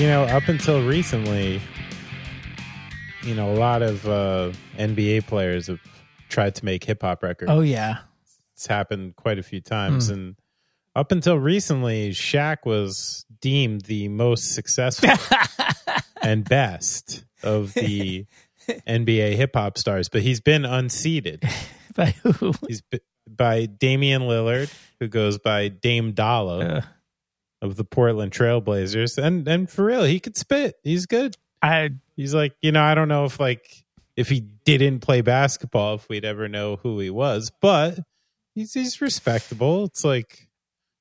you know, up until recently, you know, a lot of uh, NBA players have tried to make hip hop records. Oh yeah. It's happened quite a few times. And up until recently, Shaq was deemed the most successful and best of the NBA hip hop stars, but he's been unseated. By who? He's by Damian Lillard, who goes by Dame Dollar Uh, of the Portland Trailblazers. And and for real, he could spit. He's good. I He's like, you know, I don't know if like if he didn't play basketball, if we'd ever know who he was, but he's he's respectable. It's like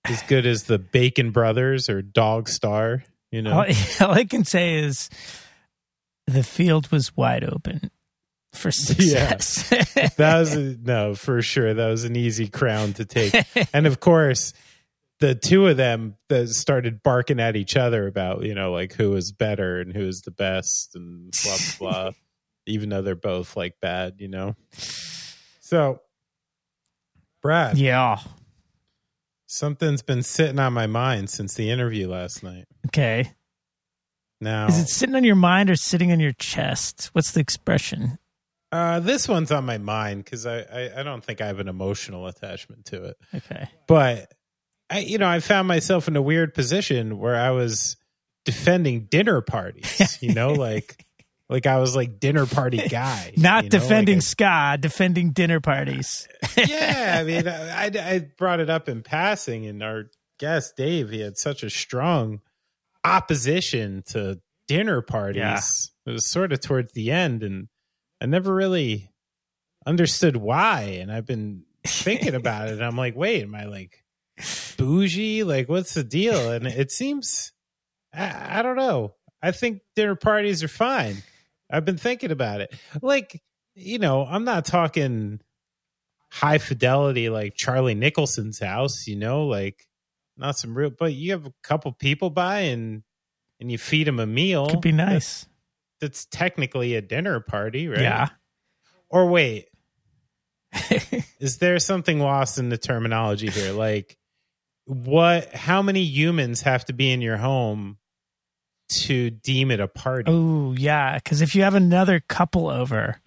as good as the Bacon Brothers or Dogstar, you know. all, all I can say is the field was wide open for success. that was a, no for sure. That was an easy crown to take, and of course, the two of them that started barking at each other about you know like who is better and who is the best and blah blah blah. even though they're both like bad, you know. So, Brad, yeah. something's been sitting on my mind since the interview last night. Okay. Now, Is it sitting on your mind or sitting on your chest? What's the expression? uh, this one's on my mind because I, I I don't think I have an emotional attachment to it. Okay. but I, you know, I found myself in a weird position where I was defending dinner parties. You know, like like I was like dinner party guy, Not you know, defending like ska, defending dinner parties. Yeah, I mean, I, I brought it up in passing, and our guest Dave, he had such a strong opposition to dinner parties. It was sort of towards the end, and I never really understood why. And I've been thinking about it. And I'm like, wait, am I like bougie? Like, what's the deal? And it seems, I, I don't know. I think dinner parties are fine. I've been thinking about it. Like, you know, I'm not talking high fidelity like Charlie Nicholson's house, you know, like not some real, but you have a couple people by and and you feed them a meal. Could be nice. That's technically a dinner party, right? Yeah. Or wait, is there something lost in the terminology here? Like, what? How many humans have to be in your home to deem it a party? Oh, yeah. Because if you have another couple over,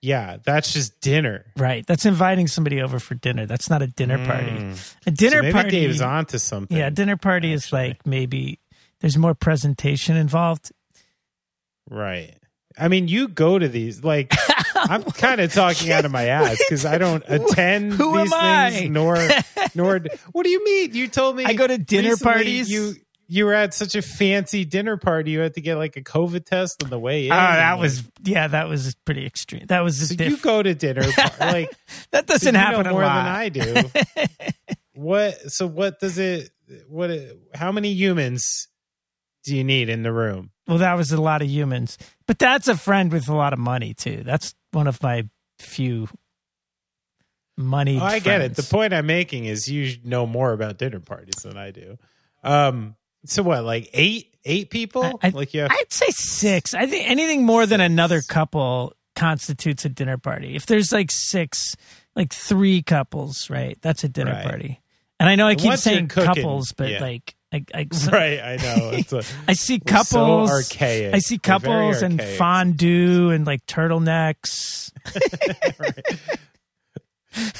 Yeah, that's just dinner. right, that's inviting somebody over for dinner. That's not a dinner party. Mm. A dinner so maybe party. Dave's onto something. yeah, dinner party is like maybe there's more presentation involved. Right. I mean, you go to these. Like, I'm kind of talking out of my ass because I don't attend who these am things. I? Nor, nor. What do you mean? You told me I go to dinner parties. You you were at such a fancy dinner party. You had to get like a COVID test on the way ah, in. Oh, that was yeah, that was pretty extreme. That was So diff- you go to dinner par- like that doesn't happen more lot. than I do. what? So what does it? What? How many humans do you need in the room? Well, that was a lot of humans, but that's a friend with a lot of money too. That's one of my few money. Oh, I get it. The point I'm making is you know more about dinner parties than I do. Um, so what, like eight, eight people? I- like have, I'd say six. I think anything more than another couple constitutes a dinner party. If there's like six, like three couples, right? That's a dinner Right. party. And I know I keep once saying cooking, couples, but yeah. like I, I, right? I know. It's a, I see we're so couples. archaic. I see couples and fondue and like turtlenecks.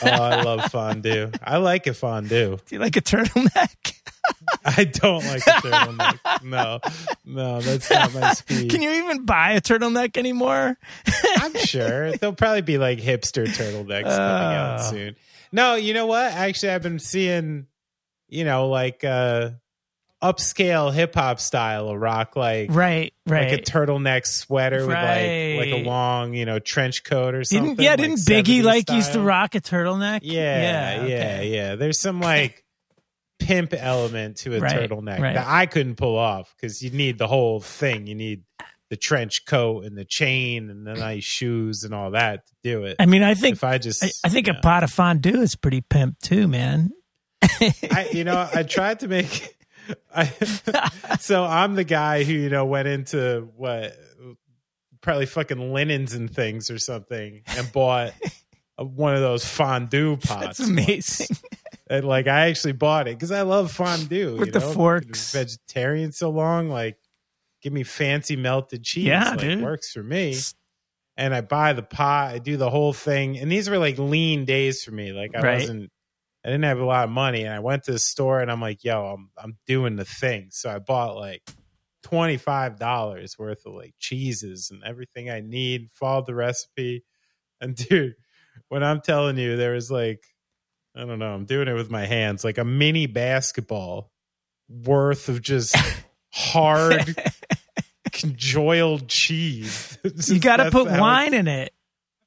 Oh, I love fondue. I like a fondue. Do you like a turtleneck? I don't like a turtleneck. No, no, that's not my speed. Can you even buy a turtleneck anymore? I'm sure there'll probably be like hipster turtlenecks coming out Oh. soon. No, you know what? Actually, I've been seeing, you know, like uh upscale hip hop style of rock, like Right, right. like a turtleneck sweater with like like a long, you know, trench coat or something. didn't yeah, like didn't Biggie 70s like used to rock a turtleneck? Yeah, yeah, okay. yeah, There's some like pimp element to a Right, turtleneck right. that I couldn't pull off because you need the whole thing. You need the trench coat and the chain and the nice shoes and all that to do it. I mean, I think if I just, I, I think yeah. a pot of fondue is pretty pimp too, man. I, you know, I tried to make. I, so I'm the guy who you know went into what probably fucking linens and things or something and bought a, one of those fondue pots. That's amazing. And like I actually bought it because I love fondue With you the know? forks. Been Vegetarian so long, like give me fancy melted cheese. Yeah, like, dude. works for me. And I buy the pot, I do the whole thing. And these were like lean days for me. Like I Right. wasn't I didn't have a lot of money. And I went to the store and I'm like, yo, I'm I'm doing the thing. So I bought like twenty five dollars worth of like cheeses and everything I need, followed the recipe. And dude, when I'm telling you there was like I don't know, I'm doing it with my hands, like a mini basketball worth of just hard congealed cheese. You got to put wine in it.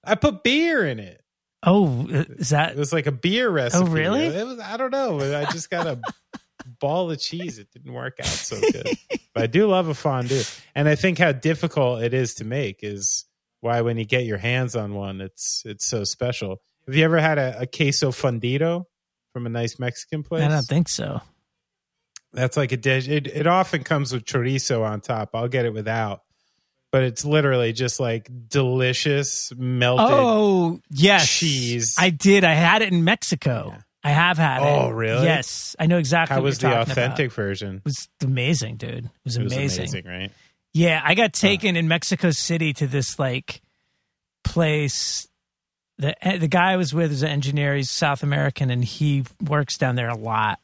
I put beer in it. Oh, uh, is that It was like a beer recipe. Oh, really? It was I don't know. I just got a ball of cheese. It didn't work out so good. but I do love a fondue. And I think how difficult it is to make is why when you get your hands on one, it's it's so special. Have you ever had a, a queso fundido from a nice Mexican place? I don't think so. That's like a dish. It, it often comes with chorizo on top. I'll get it without. But it's literally just like delicious melted. Oh, yes. cheese. I did. I had it in Mexico. Yeah. I have had it. Oh, really? Yes. I know exactly How was the authentic about. version? It was amazing, dude. It was It was amazing. amazing, right? Yeah, I got taken in Mexico City to this like place. The eh, the guy I was with is an engineer. He's South American, and he works down there a lot.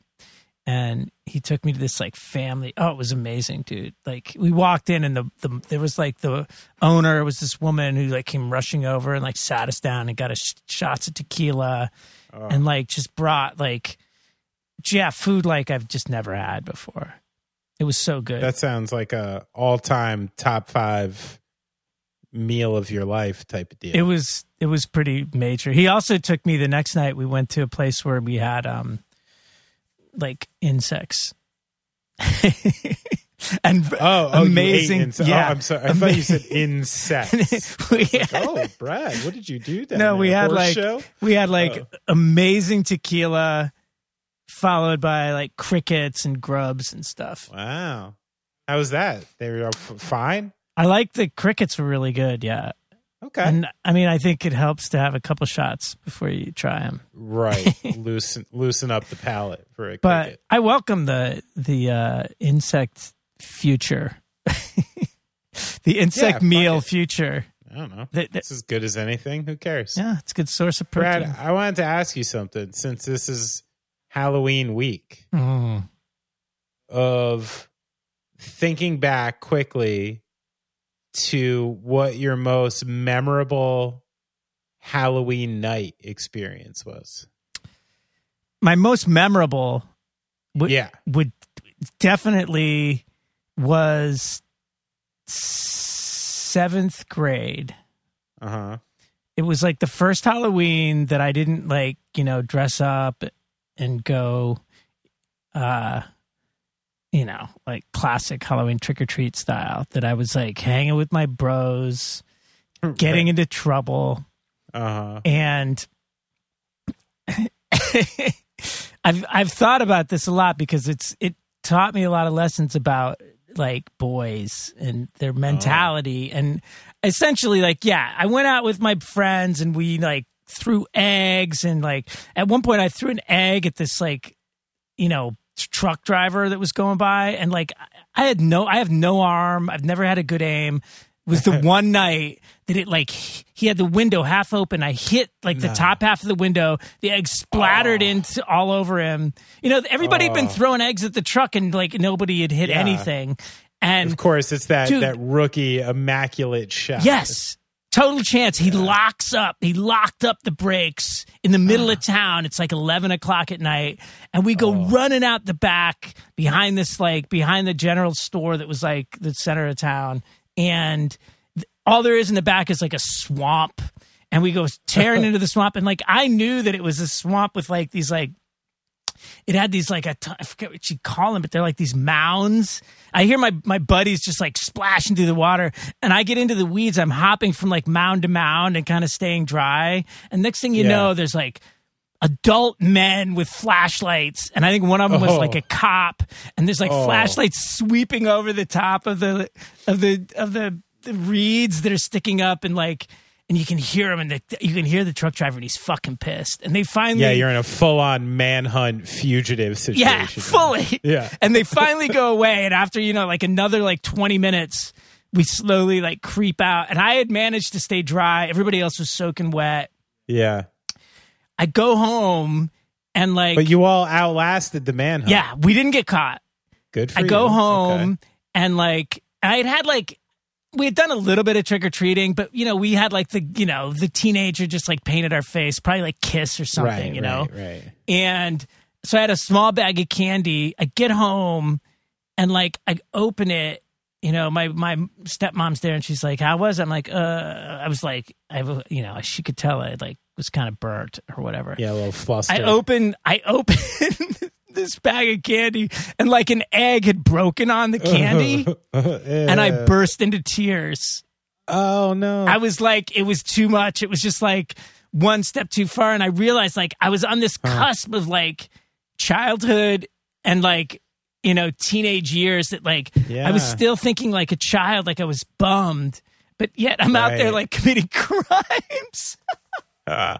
And he took me to this like family. Oh, it was amazing, dude! Like we walked in, and the, the there was like the owner was this woman who like came rushing over and like sat us down and got us sh- shots of tequila, Oh. and like just brought like yeah food like I've just never had before. It was so good. That sounds like a all-time top five meal of your life type of deal. It was it was pretty major. He also took me the next night. We went to a place where we had um like insects. and oh, oh, amazing. Inse- oh, yeah, oh, I'm sorry. I thought you said insects. we Like, oh, Brad, what did you do? Down no, we had like show? we had like Oh. amazing tequila, followed by like crickets and grubs and stuff. Wow, how was that? They were fine. I like the crickets were really good. Yeah, Okay, and I mean I think it helps to have a couple shots before you try them. right. loosen loosen up the palate for a but cricket. I welcome the the uh, insect future, the insect fuck meal it. future. I don't know. It's as good as anything. Who cares? yeah, it's a good source of protein. Brad. I wanted to ask you something since this is Halloween week Mm. of thinking back quickly to what your most memorable Halloween night experience was. My most memorable would yeah. would definitely was seventh grade. Uh huh. It was like the first Halloween that I didn't like, you know, dress up and go, uh, you know, like classic Halloween trick or treat style. That I was like hanging with my bros, getting into trouble, Uh huh. and I've I've thought about this a lot because it's it taught me a lot of lessons about like boys and their mentality and essentially like yeah I went out with my friends and we like threw eggs and like at one point I threw an egg at this like you know truck driver that was going by and like I had no I have no arm I've never had a good aim it was the one night that it like he had the window half open. I hit like the No. top half of the window. The egg splattered into all over him. You know, everybody had been Oh. throwing eggs at the truck and like nobody had hit Yeah. anything. And Of course, it's that Dude. that rookie immaculate shot. Yes. Total chance. He locks up. He locked up the brakes in the middle of ah. town. It's like 11 o'clock at night. And we go oh. running out the back behind this, like, behind the general store that was like the center of town. And th- all there is in the back is like a swamp. And we go tearing into the swamp. And like, I knew that it was a swamp with like these, like, it had these like a t- I forget what you call them, but they're like these mounds. I hear my my buddies just like splashing through the water, and I get into the weeds. I'm hopping from like mound to mound and kind of staying dry. And next thing you Yeah. know, there's like adult men with flashlights, and I think one of them was Oh. like a oh. cop. And there's like Oh. flashlights sweeping over the top of the of the of the the reeds that are sticking up, and like. And you can hear him, and the, you can hear the truck driver, and he's fucking pissed. And they finally, yeah, you're in a full on manhunt fugitive situation. yeah, fully, Yeah. and they finally go away, and after you know, like another like twenty minutes, we slowly like creep out, and I had managed to stay dry. Everybody else was soaking wet. Yeah. I go home, and like, But you all outlasted the manhunt. yeah, we didn't get caught. Good for I you. go home Okay. and like I had had like we had done a little bit of trick or treating, but you know we had like the you know the teenager just like painted our face, probably like kiss or something, Right, you know. right, right. And so I had a small bag of candy. I get home and like I open it. You know, my my stepmom's there, and she's like, "How was?" it? I'm like, "Uh," I was like, I, you know, she could tell I like was kind of burnt or whatever. Yeah, a little flustered. I open I open this bag of candy and like an egg had broken on the candy and I burst into tears. Oh no. I was like it was too much. It was just like one step too far and I realized like I was on this uh-huh. cusp of like childhood and like you know teenage years that like I was still thinking like a child like I was bummed but yet I'm out there like committing crimes.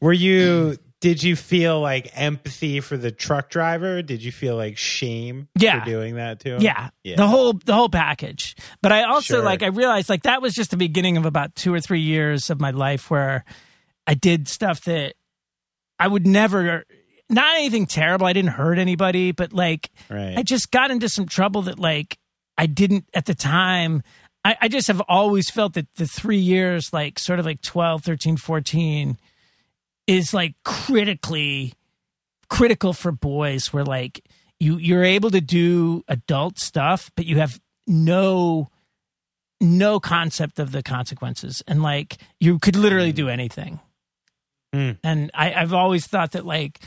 Were you did you feel like empathy for the truck driver? Did you feel like shame Yeah. for doing that to him? Yeah, Yeah. the whole the whole package. But I also Sure. like I realized like that was just the beginning of about two or three years of my life where I did stuff that I would never. Not anything terrible. I didn't hurt anybody, but like Right. I just got into some trouble that like I didn't at the time. I, I just have always felt that the three years, like sort of like 12, 13, 14, is like critically critical for boys where like you you're able to do adult stuff but you have no no concept of the consequences. And like you could literally do anything. Mm. and I, i've always thought that like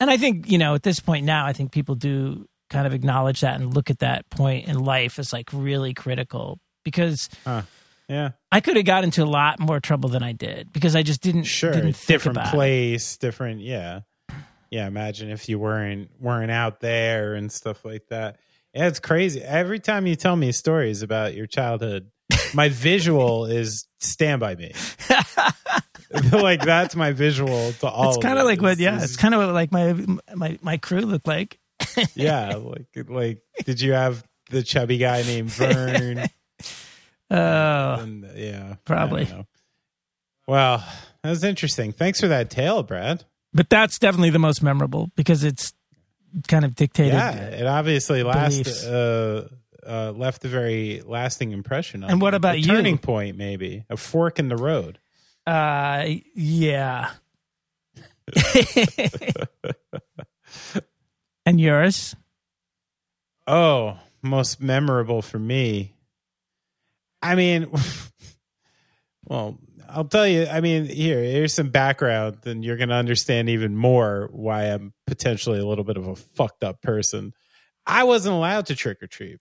and i think you know at this point now i think people do kind of acknowledge that and look at that point in life as like really critical because yeah. i could have got into a lot more trouble than i did because i just didn't Sure. didn't different about it. place, different yeah. Yeah, imagine if you weren't weren't out there and stuff like that. Yeah, it's crazy. Every time you tell me stories about your childhood, my visual is stand by me. like that's my visual to all. it's kind of like what yeah It's- it's kind of what like my my my crew looked like yeah, like like did you have the chubby guy named Vern? Oh yeah, Probably. Well, that was interesting. Thanks for that tale, Brad. but that's definitely the most memorable because it's kind of dictated Yeah, it obviously last uh, uh, left a very lasting impression. On And what me. about a you? Turning point, maybe a fork in the road. uh yeah and yours Oh, most memorable for me. I mean, well, I'll tell you. I mean, here, here's some background, and you're going to understand even more why I'm potentially a little bit of a fucked up person. I wasn't allowed to trick or treat.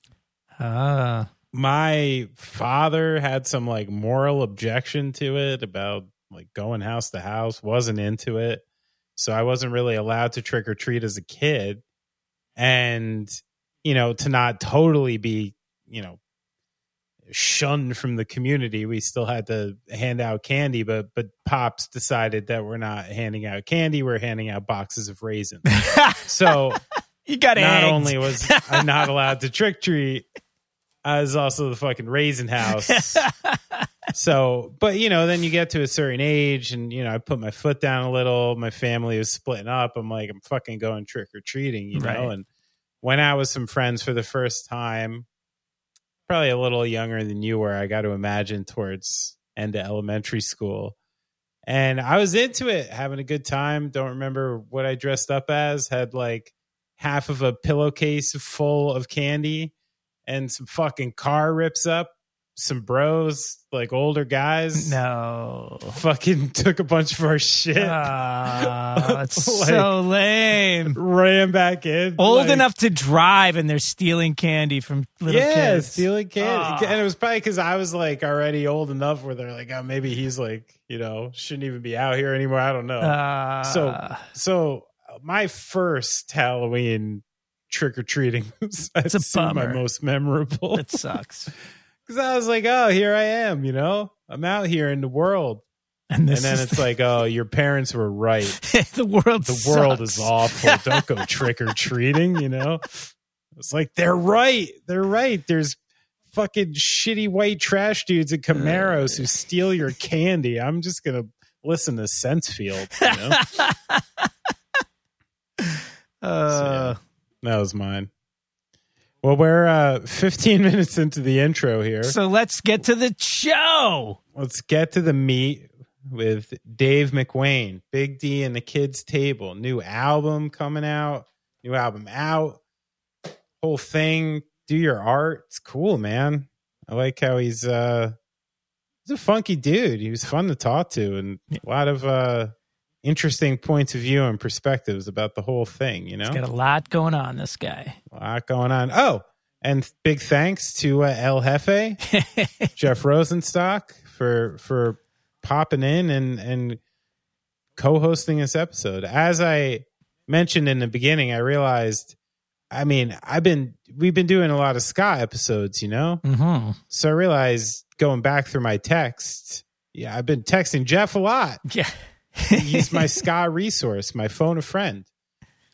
ah my father had some like moral objection to it about like going house to house wasn't into it so i wasn't really allowed to trick or treat as a kid and you know to not totally be you know shunned from the community we still had to hand out candy but but pops decided that we're not handing out candy we're handing out boxes of raisins so you got not egged. only was I not allowed to trick treat, I was also the fucking raisin house. so, but you know, then you get to a certain age, and you know, I put my foot down a little. My family was splitting up. I'm like, I'm fucking going trick or treating, you know, Right. and went out with some friends for the first time. Probably a little younger than you were. I got to imagine towards end of elementary school. And I was into it, having a good time. Don't remember what I dressed up as. Had like half of a pillowcase full of candy and some fucking car rips up. Some bros, like older guys, no fucking took a bunch of our shit, Ah, that's Like- so lame ran back in. old like- enough to drive and they're stealing candy from little yeah, kids stealing candy. Ah. And it was probably because I was like already old enough where they're like, oh, maybe he's like, you know, shouldn't even be out here anymore. I don't know. Uh, so, so my first Halloween trick or treating was It's a say my most memorable it sucks Because I was like, oh, here I am, you know, I'm out here in the world. And, and then it's the, like, oh, your parents were right. the world, the sucks. world is awful. Don't go trick or treating. You know, it's like they're right. They're right. There's fucking shitty white trash dudes at Camaros who steal your candy. I'm just gonna listen to Sensefield. You know? uh, so, yeah, that was mine. Well, we're uh, 15 minutes into the intro here. So let's get to the show. Let's get to the meat with Dave McWane, Big D and the Kids Table. New album coming out, new album out, whole thing. Do your art. It's cool, man. I like how he's uh he's a funky dude. He was fun to talk to and a lot of uh interesting points of view and perspectives about the whole thing, you know? He's got a lot going on, this guy. A lot going on. Oh, and big thanks to uh, El Jefe, Jeff Rosenstock for for popping in and and co-hosting this episode. As I mentioned in the beginning, I realized I mean, I've been we've been doing a lot of ska episodes, you know. Mm-hmm. So I realized going back through my texts, yeah, I've been texting Jeff a lot. Yeah, he's my ska resource, my phone a friend,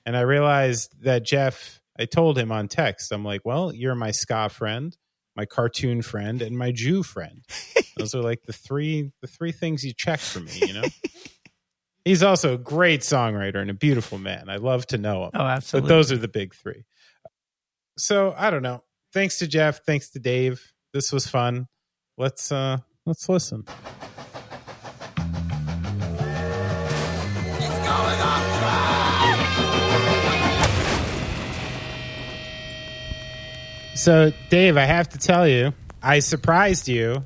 and I realized that Jeff. I told him on text, I'm like, well, you're my ska friend, my cartoon friend, and my Jew friend. Those are like the three the three things you check for me, you know. He's also a great songwriter and a beautiful man. I love to know him. Oh, absolutely. But those are the big three. So I don't know. Thanks to Jeff. Thanks to Dave. This was fun. Let's uh let's listen. So, Dave, I have to tell you, I surprised you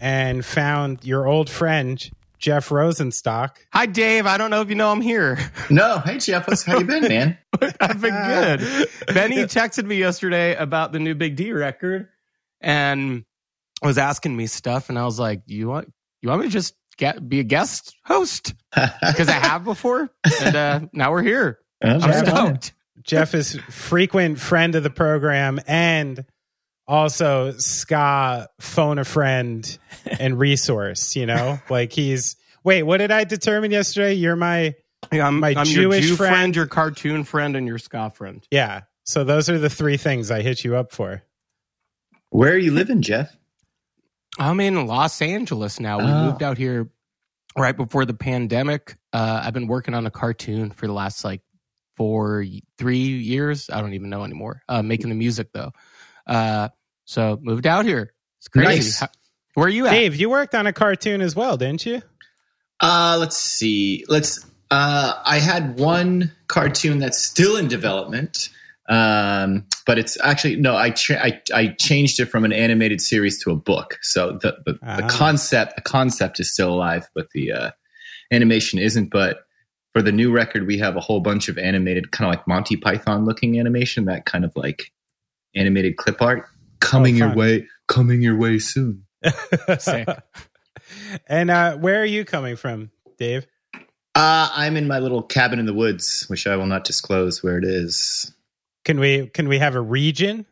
and found your old friend Jeff Rosenstock. Hi, Dave. I don't know if you know I'm here. No. Hey, Jeff. What's, how you been, man? I've been good. Benny texted me yesterday about the new Big D record and was asking me stuff, and I was like, "You want you want me to just get be a guest host because I have before, and uh, now we're here. I'm stoked." Jeff is frequent friend of the program and also ska phone a friend and resource you know like he's wait what did i determine yesterday you're my Yeah, I'm My I'm Jewish your Jew friend. friend, your cartoon friend, and your ska friend. yeah so those are the three things i hit you up for Where are you living, Jeff? I'm in Los Angeles now. We Oh. moved out here right before the pandemic. Uh, I've been working on a cartoon for the last like four, three years. I don't even know anymore. Uh, making the music though. Uh, so moved out here. It's crazy. Nice. How- where are you at? dave you worked on a cartoon as well didn't you Uh, let's see. Let's. Uh, I had one cartoon that's still in development, um, but it's actually no. I, cha- I I changed it from an animated series to a book. So the the, Ah. the concept the concept is still alive, but the uh, animation isn't. But for the new record, we have a whole bunch of animated, kind of like Monty Python looking animation. That kind of like animated clip art coming your way. Coming your way soon. And uh where are you coming from dave Uh, I'm in my little cabin in the woods, which I will not disclose where it is. can we can we have a region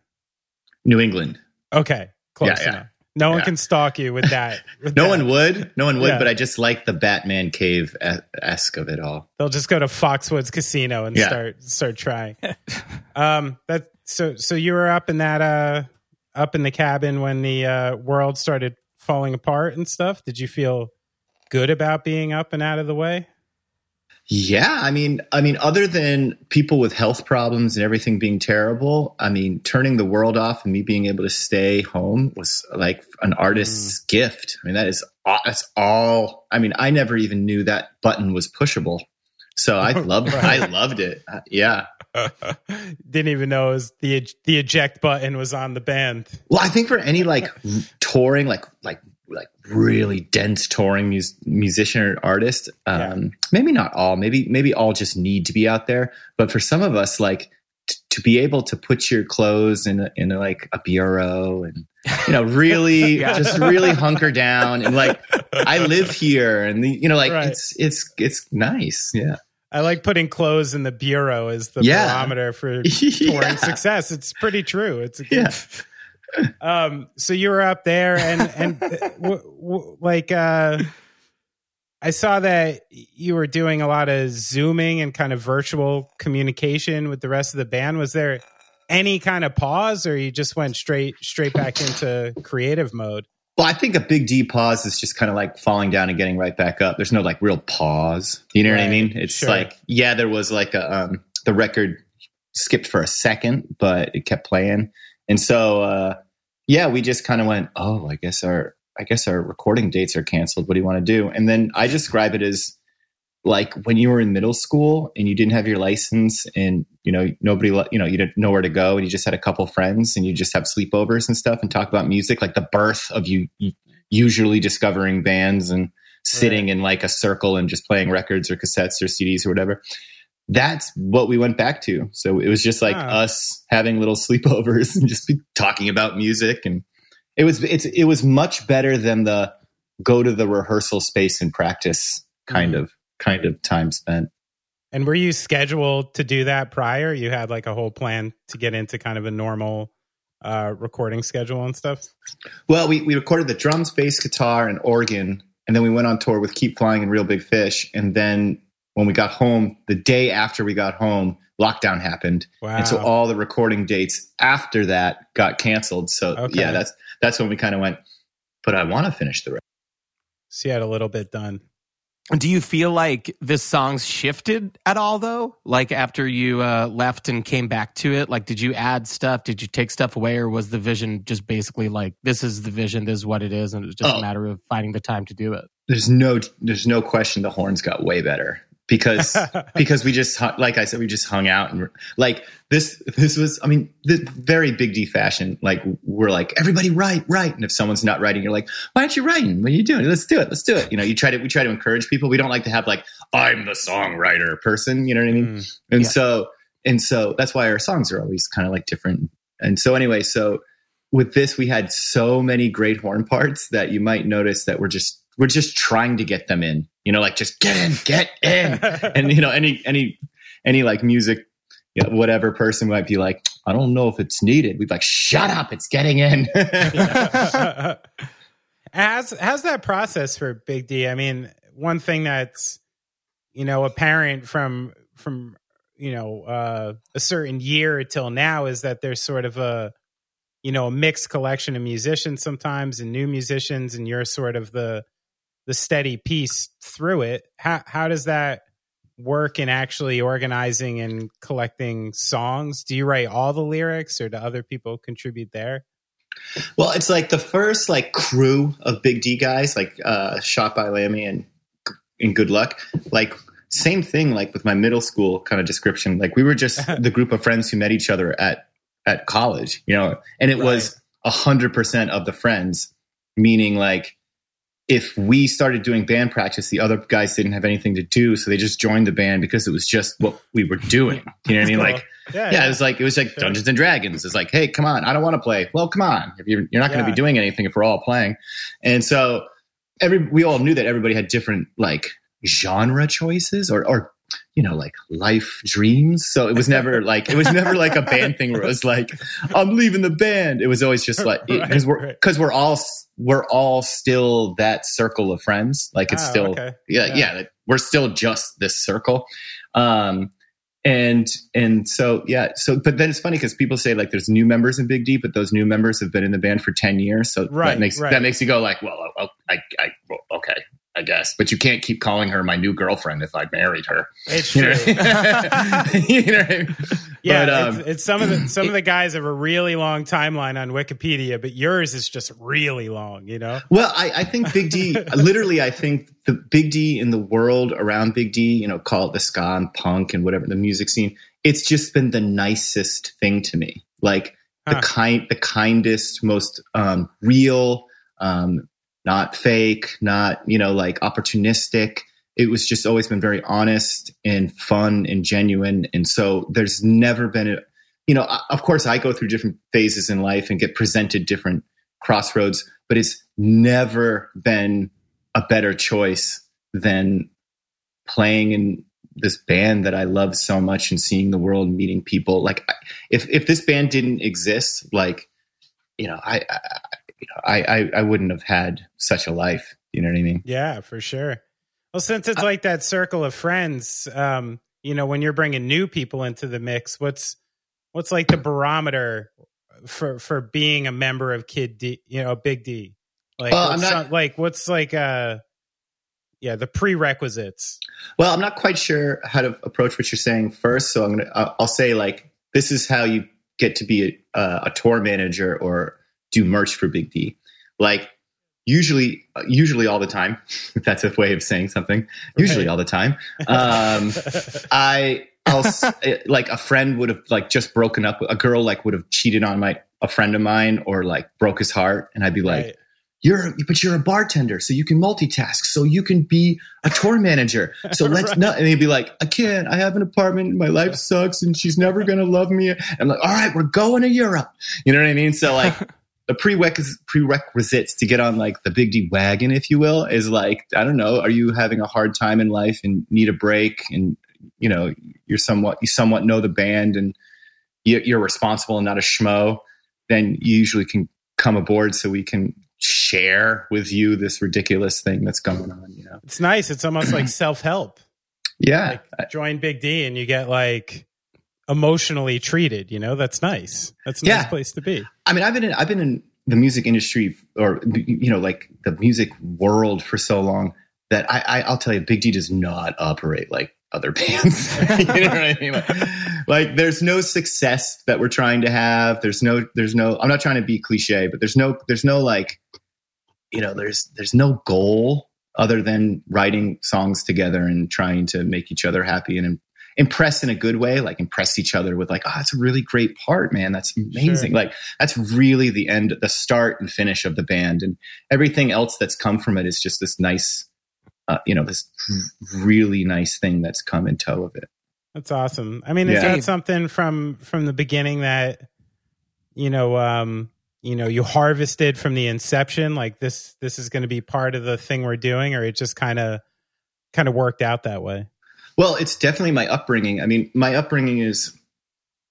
New England. okay close Yeah, yeah. enough no one can stalk you with that with No that. one would. No one would, Yeah. but I just like the Batman cave esque of it all. they'll just go to Foxwoods Casino and Yeah. start start trying. um, that so so you were up in that uh up in the cabin when the uh, world started falling apart and stuff. Did you feel good about being up and out of the way? Yeah, I mean, I mean, other than people with health problems and everything being terrible, I mean, turning the world off and me being able to stay home was like an artist's gift. I mean, that is that's all. I mean, I never even knew that button was pushable, so I loved. Right. I loved it. Uh, yeah. Didn't even know it was the the eject button was on the band. Well, I think for any like touring, like like like really dense touring mus- musician or artist, um, maybe not all, maybe maybe all just need to be out there. But for some of us, like t- to be able to put your clothes in a, in a, like a bureau and you know really Yeah. just really hunker down and like I live here and the, you know like Right. it's it's it's nice, yeah. I like putting clothes in the bureau as the Yeah. barometer for touring Yeah. success. It's pretty true. It's a good, Yeah. Um, so you were up there, and and uh, w- w- like uh, I saw that you were doing a lot of zooming and kind of virtual communication with the rest of the band. Was there any kind of pause, or you just went straight straight back into creative mode? Well, I think a big D pause is just kind of like falling down and getting right back up. There's no like real pause. You know right. what I mean? It's sure. like yeah, there was like a um, the record skipped for a second, but it kept playing, and so uh, yeah, we just kind of went, oh, I guess our I guess our recording dates are canceled. What do you want to do? And then I describe it as like when you were in middle school and you didn't have your license and you know nobody you know you didn't know where to go and you just had a couple friends and you just have sleepovers and stuff and talk about music like the birth of you usually discovering bands and sitting right. in like a circle and just playing records or cassettes or CDs or whatever that's what we went back to so it was just like us having little sleepovers and just talking about music and it was it's it was much better than the go to the rehearsal space and practice kind mm. of kind of time spent. And were you scheduled to do that prior? You had like a whole plan to get into kind of a normal uh, recording schedule and stuff? Well, we, we recorded the drums, bass, guitar, and organ. And then we went on tour with Keep Flying and Real Big Fish. And then when we got home, the day after we got home, lockdown happened. Wow. And so all the recording dates after that got canceled. So okay. yeah, that's that's when we kind of went, but I want to finish the record. So you had a little bit done. Do you feel like this song's shifted at all though? Like after you uh, left and came back to it, like did you add stuff? Did you take stuff away, or was the vision just basically like this is the vision, this is what it is, and it was just oh. a matter of finding the time to do it? There's no, there's no question the horns got way better because because we just like I said we just hung out and like this this was I mean the very big D fashion like we're like everybody write write. And if someone's not writing you're like why aren't you writing? What are you doing? Let's do it let's do it. You know you try to we try to encourage people. We don't like to have like I'm the songwriter person you know what I mean? Mm, and yeah. so and so that's why our songs are always kind of like different. And so anyway so with this we had so many great horn parts that you might notice that we're just we're just trying to get them in you know like just get in get in. And you know any any any like music you know, whatever person might be like i don't know if it's needed. We'd be like shut up it's getting in. How's how's that process for big d? I mean one thing that's you know apparent from from you know uh, a certain year till now is that there's sort of a you know a mixed collection of musicians sometimes and new musicians and you're sort of the the steady piece through it. How how does that work in actually organizing and collecting songs? Do you write all the lyrics, or do other people contribute there? Well, it's like the first like crew of Big D guys, like uh, Shot by Lammie and and Good Luck. Like same thing, like with my middle school kind of description. Like we were just the group of friends who met each other at at college, you know, and it right. was a hundred percent of the friends, meaning like if we started doing band practice, the other guys didn't have anything to do, so they just joined the band because it was just what we were doing. You know what I mean? Like, yeah, yeah, it was like it was like. Dungeons and Dragons. It's like, hey, come on, I don't want to play. Well, come on, if you're you're not going to be doing anything if we're all playing, and so every we all knew that everybody had different like genre choices or or you know, like life dreams. So it was never like it was never like a band thing where it was like I'm leaving the band. It was always just like because we're because we're all we're all still that circle of friends. Like it's oh, still okay. yeah, yeah yeah we're still just this circle. Um, and and so yeah so but then it's funny because people say like there's new members in big d but those new members have been in the band for 10 years so right, that makes right. that makes you go like well oh, I, I okay I guess. But you can't keep calling her my new girlfriend if I married her. It's true. you know I mean? Yeah, but, um, it's, it's, some of the some of the guys have a really long timeline on Wikipedia, but yours is just really long. You know. Well, I, I think Big D. literally, I think the Big D in the world around Big D. You know, call it the ska and punk and whatever the music scene. It's just been the nicest thing to me. Like huh. the kind, the kindest, most um, real. Um, not fake, not, you know, like opportunistic. It was just always been very honest and fun and genuine. And so there's never been a, you know, of course I go through different phases in life and get presented different crossroads, but it's never been a better choice than playing in this band that I love so much and seeing the world, meeting people. Like if if this band didn't exist, like you know, I, I, I, I, I wouldn't have had such a life. You know what I mean? Yeah, for sure. Well, since it's like that circle of friends, um, you know, when you're bringing new people into the mix, what's what's like the barometer for for being a member of Kid D, you know, Big D? Like, Well, what's not- like what's like uh, yeah, the prerequisites. Well, I'm not quite sure how to approach what you're saying first, so I'm gonna I'll I'll say like this is how you get to be a, a tour manager or do merch for Big D. Like usually, usually all the time. If that's a way of saying something. Usually Right. all the time. Um, I I'll like a friend would have like just broken up. A girl like would have cheated on my a friend of mine or like broke his heart, and I'd be like Right. you're but you're a bartender so you can multitask so you can be a tour manager so let's Right. not and he'd be like i can't i have an apartment my life sucks and she's never gonna love me i'm like all right we're going to europe you know what i mean so like the prerequisites, prerequisites to get on like the big d wagon if you will is like i don't know are you having a hard time in life and need a break and you know you're somewhat you somewhat know the band and you- you're responsible and not a schmo then you usually can come aboard so we can share with you this ridiculous thing that's going on you know It's nice. It's almost like self help. yeah Like join Big D and you get like emotionally treated. You know, that's nice. That's a nice Yeah. place to be. i mean i've been in i've been in the music industry or you know like the music world for so long that i, I i'll tell you big d does not operate like other bands you know what i mean like, like there's no success that we're trying to have there's no there's no i'm not trying to be cliche but there's no there's no like you know there's there's no goal other than writing songs together and trying to make each other happy and impress in a good way like impress each other with like oh that's a really great part man that's amazing Sure. like that's really the end the start and finish of the band and everything else that's come from it is just this nice uh, you know this really nice thing that's come in tow of it That's awesome. I mean, is Yeah. that something from from the beginning that you know, um, you know, you harvested from the inception? Like this, this is going to be part of the thing we're doing, or it just kind of kind of worked out that way? Well, it's definitely my upbringing. I mean, my upbringing is,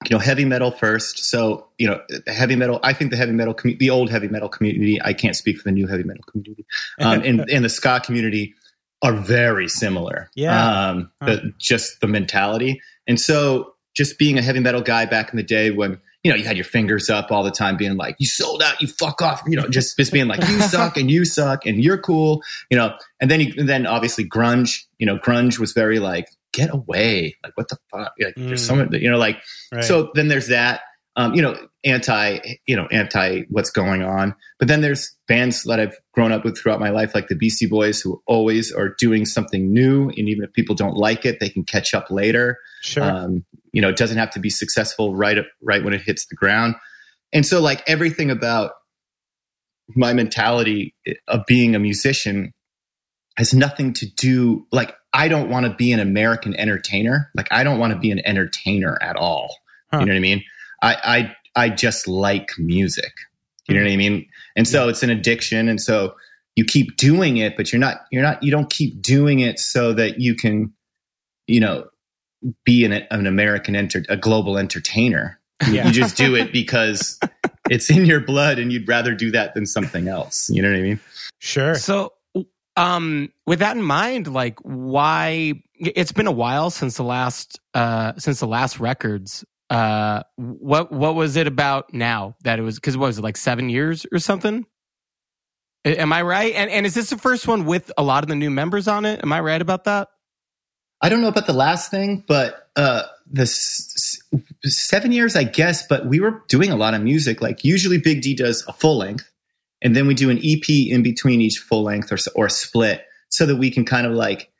you know, heavy metal first. So, you know, heavy metal. I think the heavy metal, commu- the old heavy metal community. I can't speak for the new heavy metal community. Um, and and the ska community are very similar. Yeah. Um, Huh. the, just the mentality. And so, just being a heavy metal guy back in the day when you know you had your fingers up all the time, being like, "You sold out, you fuck off," you know, just just being like, "You suck and you suck and you're cool," you know. And then you, and then obviously grunge. You know, grunge was very like, "Get away!" Like, what the fuck? Like, there's Mm. someone, you know, like Right. so then there's that, um, you know, anti, you know, anti what's going on. But then there's bands that I've grown up with throughout my life, like the Beastie Boys, who always are doing something new. And even if people don't like it, they can catch up later. sure. Um, you know, it doesn't have to be successful right up, right when it hits the ground. And so, like everything about my mentality of being a musician has nothing to do. Like, I don't want to be an American entertainer. Like, I don't want to be an entertainer at all. Huh. You know what I mean? I, I, I just like music. You know what I mean? And so it's an addiction. And so you keep doing it, but you're not, you're not, you don't keep doing it so that you can, you know, be an, an American enter, a global entertainer. You, Yeah. you just do it because it's in your blood and you'd rather do that than something else. You know what I mean? sure. So, um, with that in mind, like, why? It's been a while since the last, uh, since the last records. Uh, what what was it about now that it was? Because what was it like seven years or something? Am I right? And and is this the first one with a lot of the new members on it? Am I right about that? I don't know about the last thing, but uh, the s- seven years, I guess. But we were doing a lot of music. Like usually, Big D does a full length, and then we do an EP in between each full length or or split, so that we can kind of like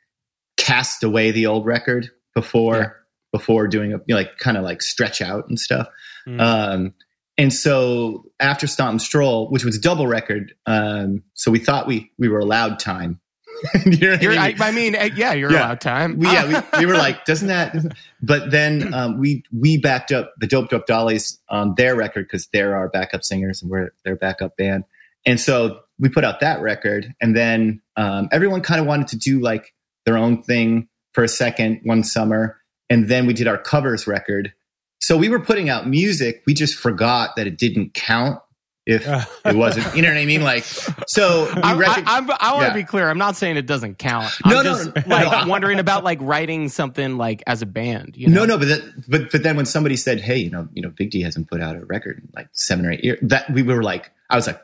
cast away the old record before Yeah. Before doing a you know, like kind of like stretch out and stuff. Mm. Um, and so after Stomp and Stroll, which was double record, um, so we thought we we were allowed time. You know I You're, I, mean? I mean, uh, yeah, you're Yeah. allowed time. we, yeah, we, we were like, doesn't that? doesn't- But then um, we we backed up the Doped Up Dollies on their record because they're our backup singers and we're their backup band. And so we put out that record, and then um, everyone kind of wanted to do like their own thing for a second one summer, and then we did our covers record. So we were putting out music, we just forgot that it didn't count if it wasn't. You know what I mean? Like, so I, rec- I, I, I want to yeah. be clear. I'm not saying it doesn't count. I'm no, just no, no, like wondering about like writing something like as a band. You know? No, no, but that, but but then when somebody said, "Hey, you know, you know, Big D hasn't put out a record in like seven or eight years," that we were like, I was like,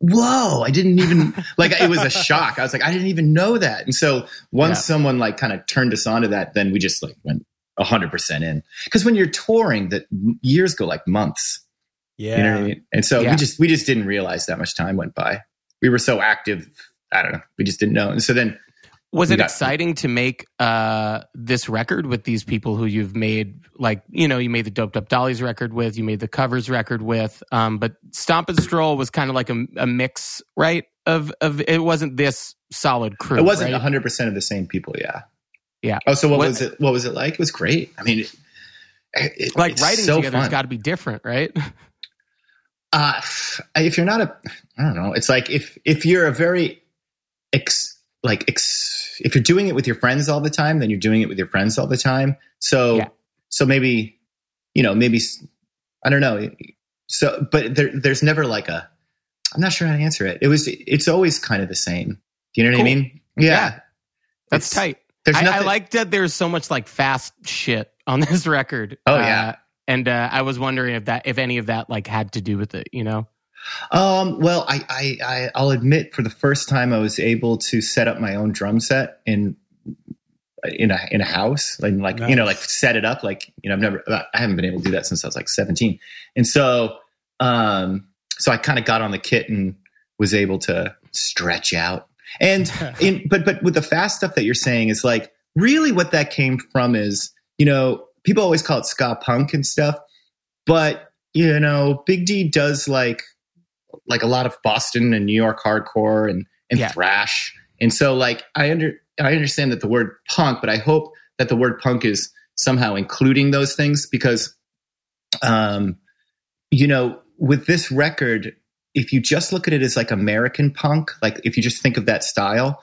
whoa i didn't even like it was a shock. I was like i didn't even know that. And so once yeah. someone like kind of turned us onto that then we just like went 100% in. Because when you're touring that years go like months. Yeah you know what i mean? And so yeah. we just we just didn't realize that much time went by. We were so active i don't know we just didn't know. And so then was it got, exciting to make uh, this record with these people who you've made, like you know, you made the Doped Up Dollies record with, you made the covers record with, um, but Stomp and Stroll was kind of like a, a, mix, right? Of of it wasn't this solid crew. It wasn't hundred percent of the same people. Yeah, yeah. Oh, so what, what, was it? What was it like? It was great. I mean, it, it, like writing so together has got to be different, right? Uh, if you're not a, I don't know. It's like if if you're a very ex, like ex- if you're doing it with your friends all the time, then you're doing it with your friends all the time. So yeah. so maybe you know maybe I don't know. So but there, there's never like a I'm not sure how to answer it. It was it's always kind of the same. Do you know what. I mean? Yeah, yeah. that's it's, tight. There's I, I like that. There's so much like fast shit on this record. Oh yeah. Uh, and uh, I was wondering if that if any of that like had to do with it, you know? Um, well, I, I, I, will admit for the first time I was able to set up my own drum set in, in a, in a house, like, like nice. you know, like set it up. Like, you know, I've never, I haven't been able to do that since I was like 17. And so, um, so I kind of got on the kit and was able to stretch out. And in, but, but with the fast stuff that you're saying is like, really what that came from is, you know, people always call it ska punk and stuff, but you know, Big D does like like a lot of Boston and New York hardcore and and yeah. thrash. And so like I under I understand that the word punk, but I hope that the word punk is somehow including those things because um you know, with this record, if you just look at it as like American punk, like if you just think of that style,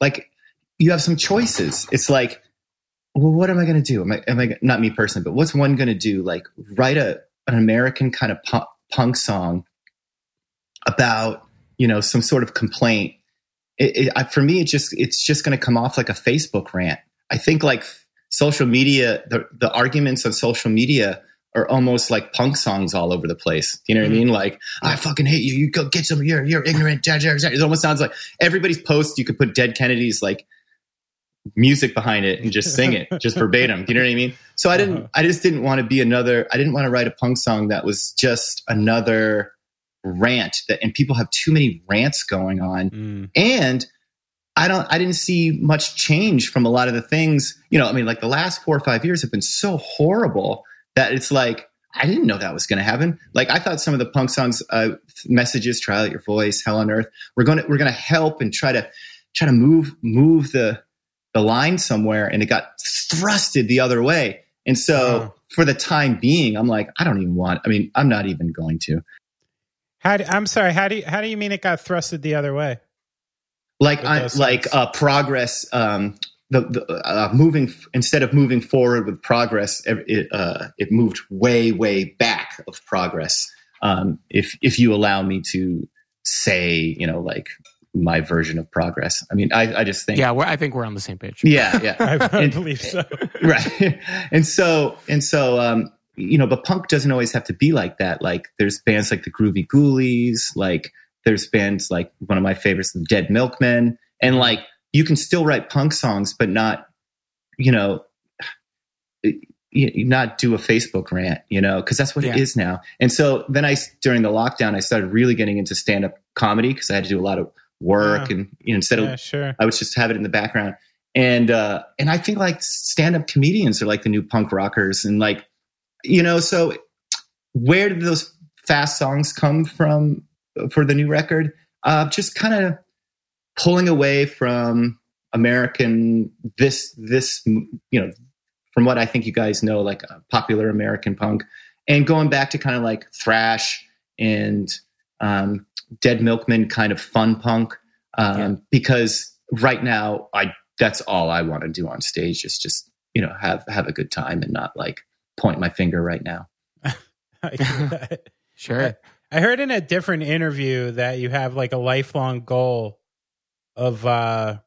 like you have some choices. It's like, well, what am I going to do? Am I, am I, not me personally, but what's one going to do? Like write a, an American kind of punk, punk song about you know some sort of complaint it, it, I, for me it just it's just going to come off like a facebook rant i think like social media the, the arguments on social media are almost like punk songs all over the place. Do you know what mm-hmm. I mean? Like, I fucking hate you. You go get some. You're you're ignorant. It almost sounds like everybody's post. You could put Dead Kennedys like music behind it and just sing it, just verbatim. Do you know what I mean? So I didn't. Uh-huh. I just didn't want to be another. I didn't want to write a punk song that was just another rant that and people have too many rants going on. Mm. and i don't i didn't see much change from a lot of the things you know i mean like the last four or five years have been so horrible that it's like i didn't know that was going to happen. Like i thought some of the punk songs uh, messages try out your voice hell on earth we're going to we're going to help and try to try to move move the the line somewhere and it got thrusted the other way. And so for the time being i'm like i don't even want i mean i'm not even going to how do, I'm sorry. How do you, how do you mean it got thrusted the other way? Like I, like uh, progress. Um, the, the uh, moving instead of moving forward with progress, it uh, it moved way way back of progress. Um, if if you allow me to say, you know, like my version of progress. I mean, I, I just think. Yeah, I think we're on the same page. Yeah, yeah. I, I and, believe so. right. And so, and so, um, you know, but punk doesn't always have to be like that. Like there's bands like the Groovy Ghoulies, like there's bands like one of my favorites, the Dead Milkmen, and like you can still write punk songs, but not, you know, not do a Facebook rant, you know, because that's what yeah. it is now. And so then I, during the lockdown, I started really getting into stand up comedy because I had to do a lot of work yeah. and you know, instead yeah, of, sure. I would just have it in the background. And, uh, and I think like stand up comedians are like the new punk rockers and like, you know, so where did those fast songs come from for the new record? Uh, just kind of pulling away from American this this you know from what I think you guys know like uh, popular American punk and going back to kind of like thrash and um, Dead Milkmen kind of fun punk um, yeah. because right now I that's all I want to do on stage is just you know have have a good time and not like point my finger right now. sure. I heard in a different interview that you have like a lifelong goal of uh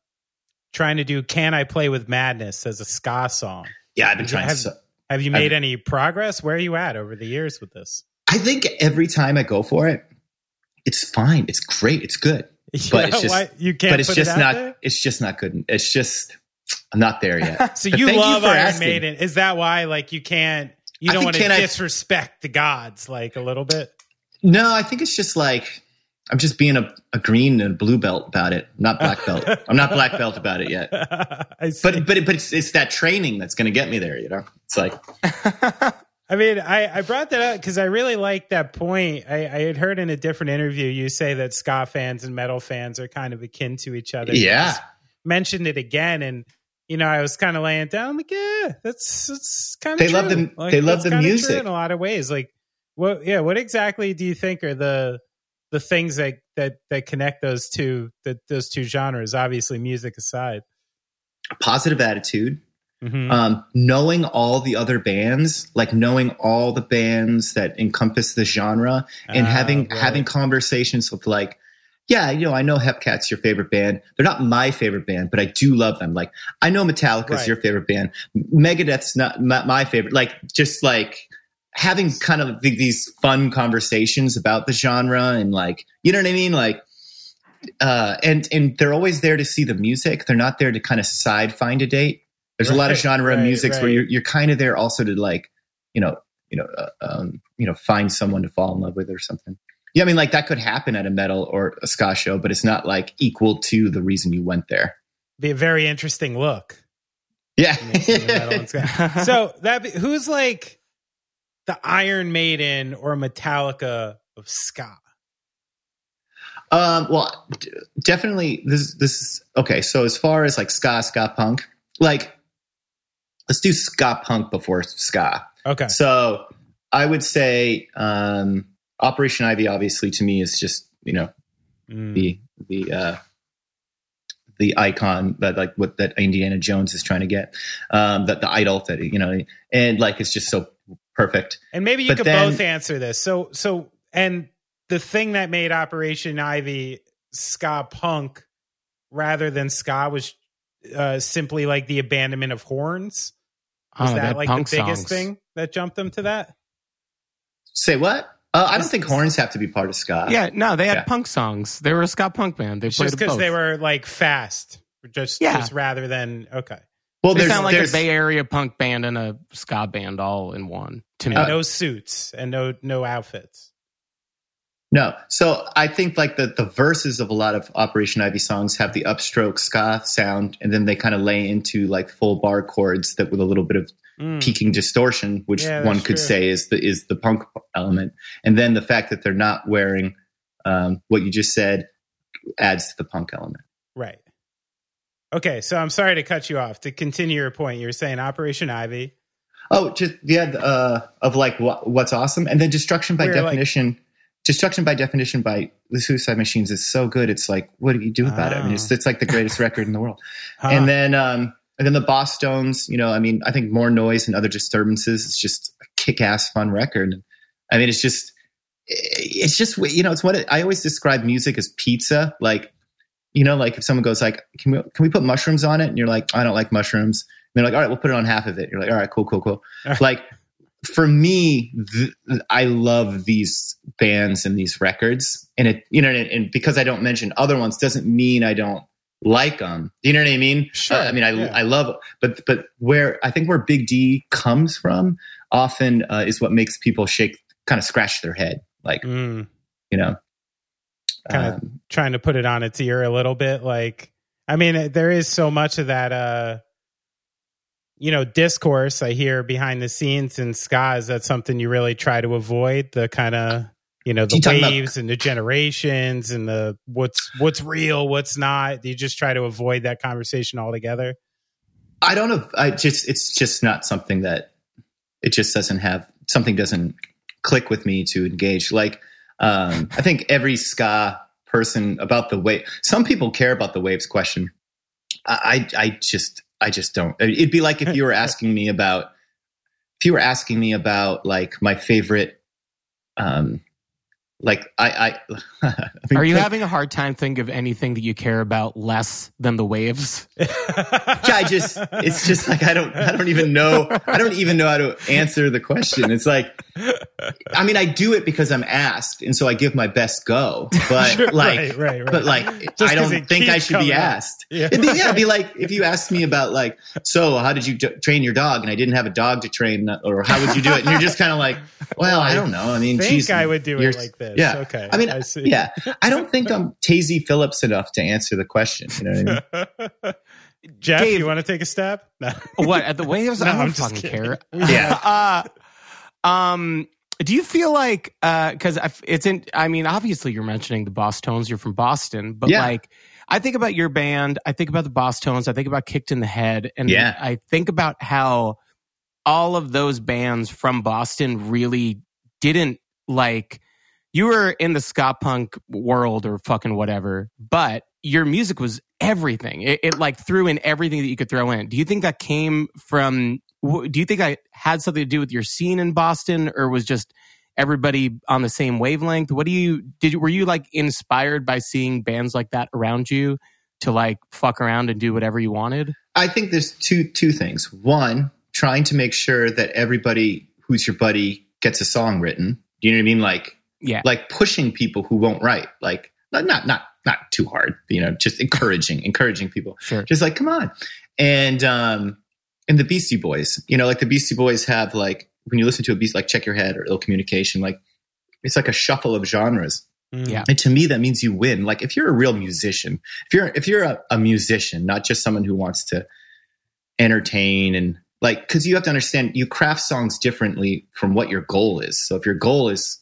trying to do "Can I Play with Madness" as a ska song. Yeah, I've been trying. Have, so, have you made I've, any progress? Where are you at over the years with this? I think every time I go for it, it's fine. It's great. It's good. But it's just why, you can't. But it's just it not. There? It's just not good. It's just I'm not there yet. so you love you Iron asking. Maiden. Is that why? Like you can't. You don't want to disrespect I, the gods like a little bit. No, I think it's just like I'm just being a, a green and blue belt about it. I'm not black belt. I'm not black belt about it yet. but but but it's, it's that training that's going to get me there. You know, it's like. I mean, I, I brought that up because I really like that point. I, I, had heard in a different interview you say that ska fans and metal fans are kind of akin to each other. Yeah, mentioned it again, and you know, I was kind of laying down like, yeah, that's that's kind of they true. love the like, they love the music in a lot of ways. Like, what? Yeah, what exactly do you think are the the things that that that connect those two that those two genres? Obviously, music aside, positive attitude Mm-hmm. Um, knowing all the other bands, like knowing all the bands that encompass the genre, and uh, having right. having conversations with like, yeah, you know, I know Hepcat's your favorite band. They're not my favorite band, but I do love them. Like, I know Metallica's right. your favorite band. Megadeth's not my favorite. Like, just like having kind of these fun conversations about the genre and like, you know what I mean? Like, uh, and and they're always there to see the music. They're not there to kind of side find a date. There's right, a lot of genre right, musics where you're you're kind of there also to like, you know, you know, uh, um, you know, find someone to fall in love with or something. Yeah, I mean, like that could happen at a metal or a ska show, but it's not like equal to the reason you went there. Be a very interesting look. Yeah. so that who's like the Iron Maiden or Metallica of ska? Um, well, definitely this this is okay. So as far as like ska, ska punk, like let's do ska punk before ska. Okay. So I would say um, Operation Ivy, obviously, to me is just you know mm. the the uh, the icon that like what that Indiana Jones is trying to get, um, that the idol that you know, and like it's just so perfect. And maybe you but could then, both answer this. So so and the thing that made Operation Ivy ska punk rather than ska was uh, simply like the abandonment of horns? Was oh, that like the biggest songs. thing that jumped them to that? Say what? Uh, I don't think horns have to be part of ska. Yeah, no, they had yeah. punk songs. They were a ska punk band. They played just because they were like fast, just yeah. just rather than okay. Well, they sound like a Bay Area punk band and a ska band all in one. To me, uh, no suits and no no outfits. No. So I think like the, the verses of a lot of Operation Ivy songs have the upstroke ska sound, and then they kind of lay into like full bar chords that with a little bit of mm. peaking distortion, which yeah, one could true. say is the is the punk element. And then the fact that they're not wearing um, what you just said adds to the punk element. Right. Okay, so I'm sorry to cut you off. To continue your point, you were saying Operation Ivy. Oh, just yeah, uh, of like what, what's awesome, and then destruction by Where, definition. Like, destruction by definition by the suicide machines is so good it's like what do you do about oh. it? I mean it's, it's like the greatest record in the world. Huh. and then um and then the bosstones you know i mean i think more noise and other disturbances it's just a kick-ass fun record. I mean it's just it's just you know it's what it, i always describe music as pizza. Like you know like if someone goes like can we can we put mushrooms on it? And you're like i don't like mushrooms. And they're like all right we'll put it on half of it. You're like all right cool cool cool. like for me, th- I love these bands and these records, and it you know, and, and, because I don't mention other ones doesn't mean I don't like them. Do you know what I mean? Sure. Uh, I mean, I yeah. I love, but but where I think where Big D comes from often uh, is what makes people shake, kind of scratch their head, like mm. you know, kind um, of trying to put it on its ear a little bit. Like, I mean, there is so much of that. uh you know, discourse I hear behind the scenes in ska is that something you really try to avoid the kind of you know the waves about- and the generations and the what's what's real, what's not. Do you just try to avoid that conversation altogether? I don't know. I just it's just not something that it just doesn't have something doesn't click with me to engage. Like um, I think every ska person about the wave. Some people care about the waves question. I I, I just I just don't. It'd be like if you were asking me about if you were asking me about like my favorite um like I, I, I mean, Are you having a hard time thinking of anything that you care about less than the waves? yeah, I just it's just like I don't I don't even know I don't even know how to answer the question. It's like I mean I do it because I'm asked and so I give my best go. But Sure, like right, right, right. but like Just I 'cause don't think I should be coming up. asked. Yeah. It'd be, yeah, it'd be like if you asked me about like so how did you d- train your dog and I didn't have a dog to train or how would you do it and you're just kind of like well I don't know. I mean think geez, I would do it like this. Yeah. Okay. I mean I see. yeah. I don't think I'm Tazy Phillips enough to answer the question. You know what I mean? Jeff, Dave- you want to take a stab? No. what at the waves? No, I don't I'm fucking care. Yeah. uh, um, do you feel like because it's in? I mean, obviously you're mentioning the Bosstones. You're from Boston, but Yeah. like. I think about your band. I think about the Bosstones. I think about Kicked in the Head, and Yeah. I think about how all of those bands from Boston really didn't like. You were in the ska punk world or fucking whatever, but your music was everything. It, it like threw in everything that you could throw in. Do you think that came from? Do you think that had something to do with your scene in Boston, or was just everybody on the same wavelength? What do you did? You, were you like inspired by seeing bands like that around you to like fuck around and do whatever you wanted? I think there's two two things. One, trying to make sure that everybody who's your buddy gets a song written. Do you know what I mean? Like Yeah, like pushing people who won't write. Like not not not not too hard. You know, just encouraging encouraging people. sure. Just like come on. And um and the Beastie Boys. You know, like the Beastie Boys have like when you listen to a beast like Check Your Head or Ill Communication, like it's like a shuffle of genres. Mm. Yeah. And to me, that means you win. Like if you're a real musician, if you're if you're a, a musician, not just someone who wants to entertain and like, because you have to understand, you craft songs differently from what your goal is. So if your goal is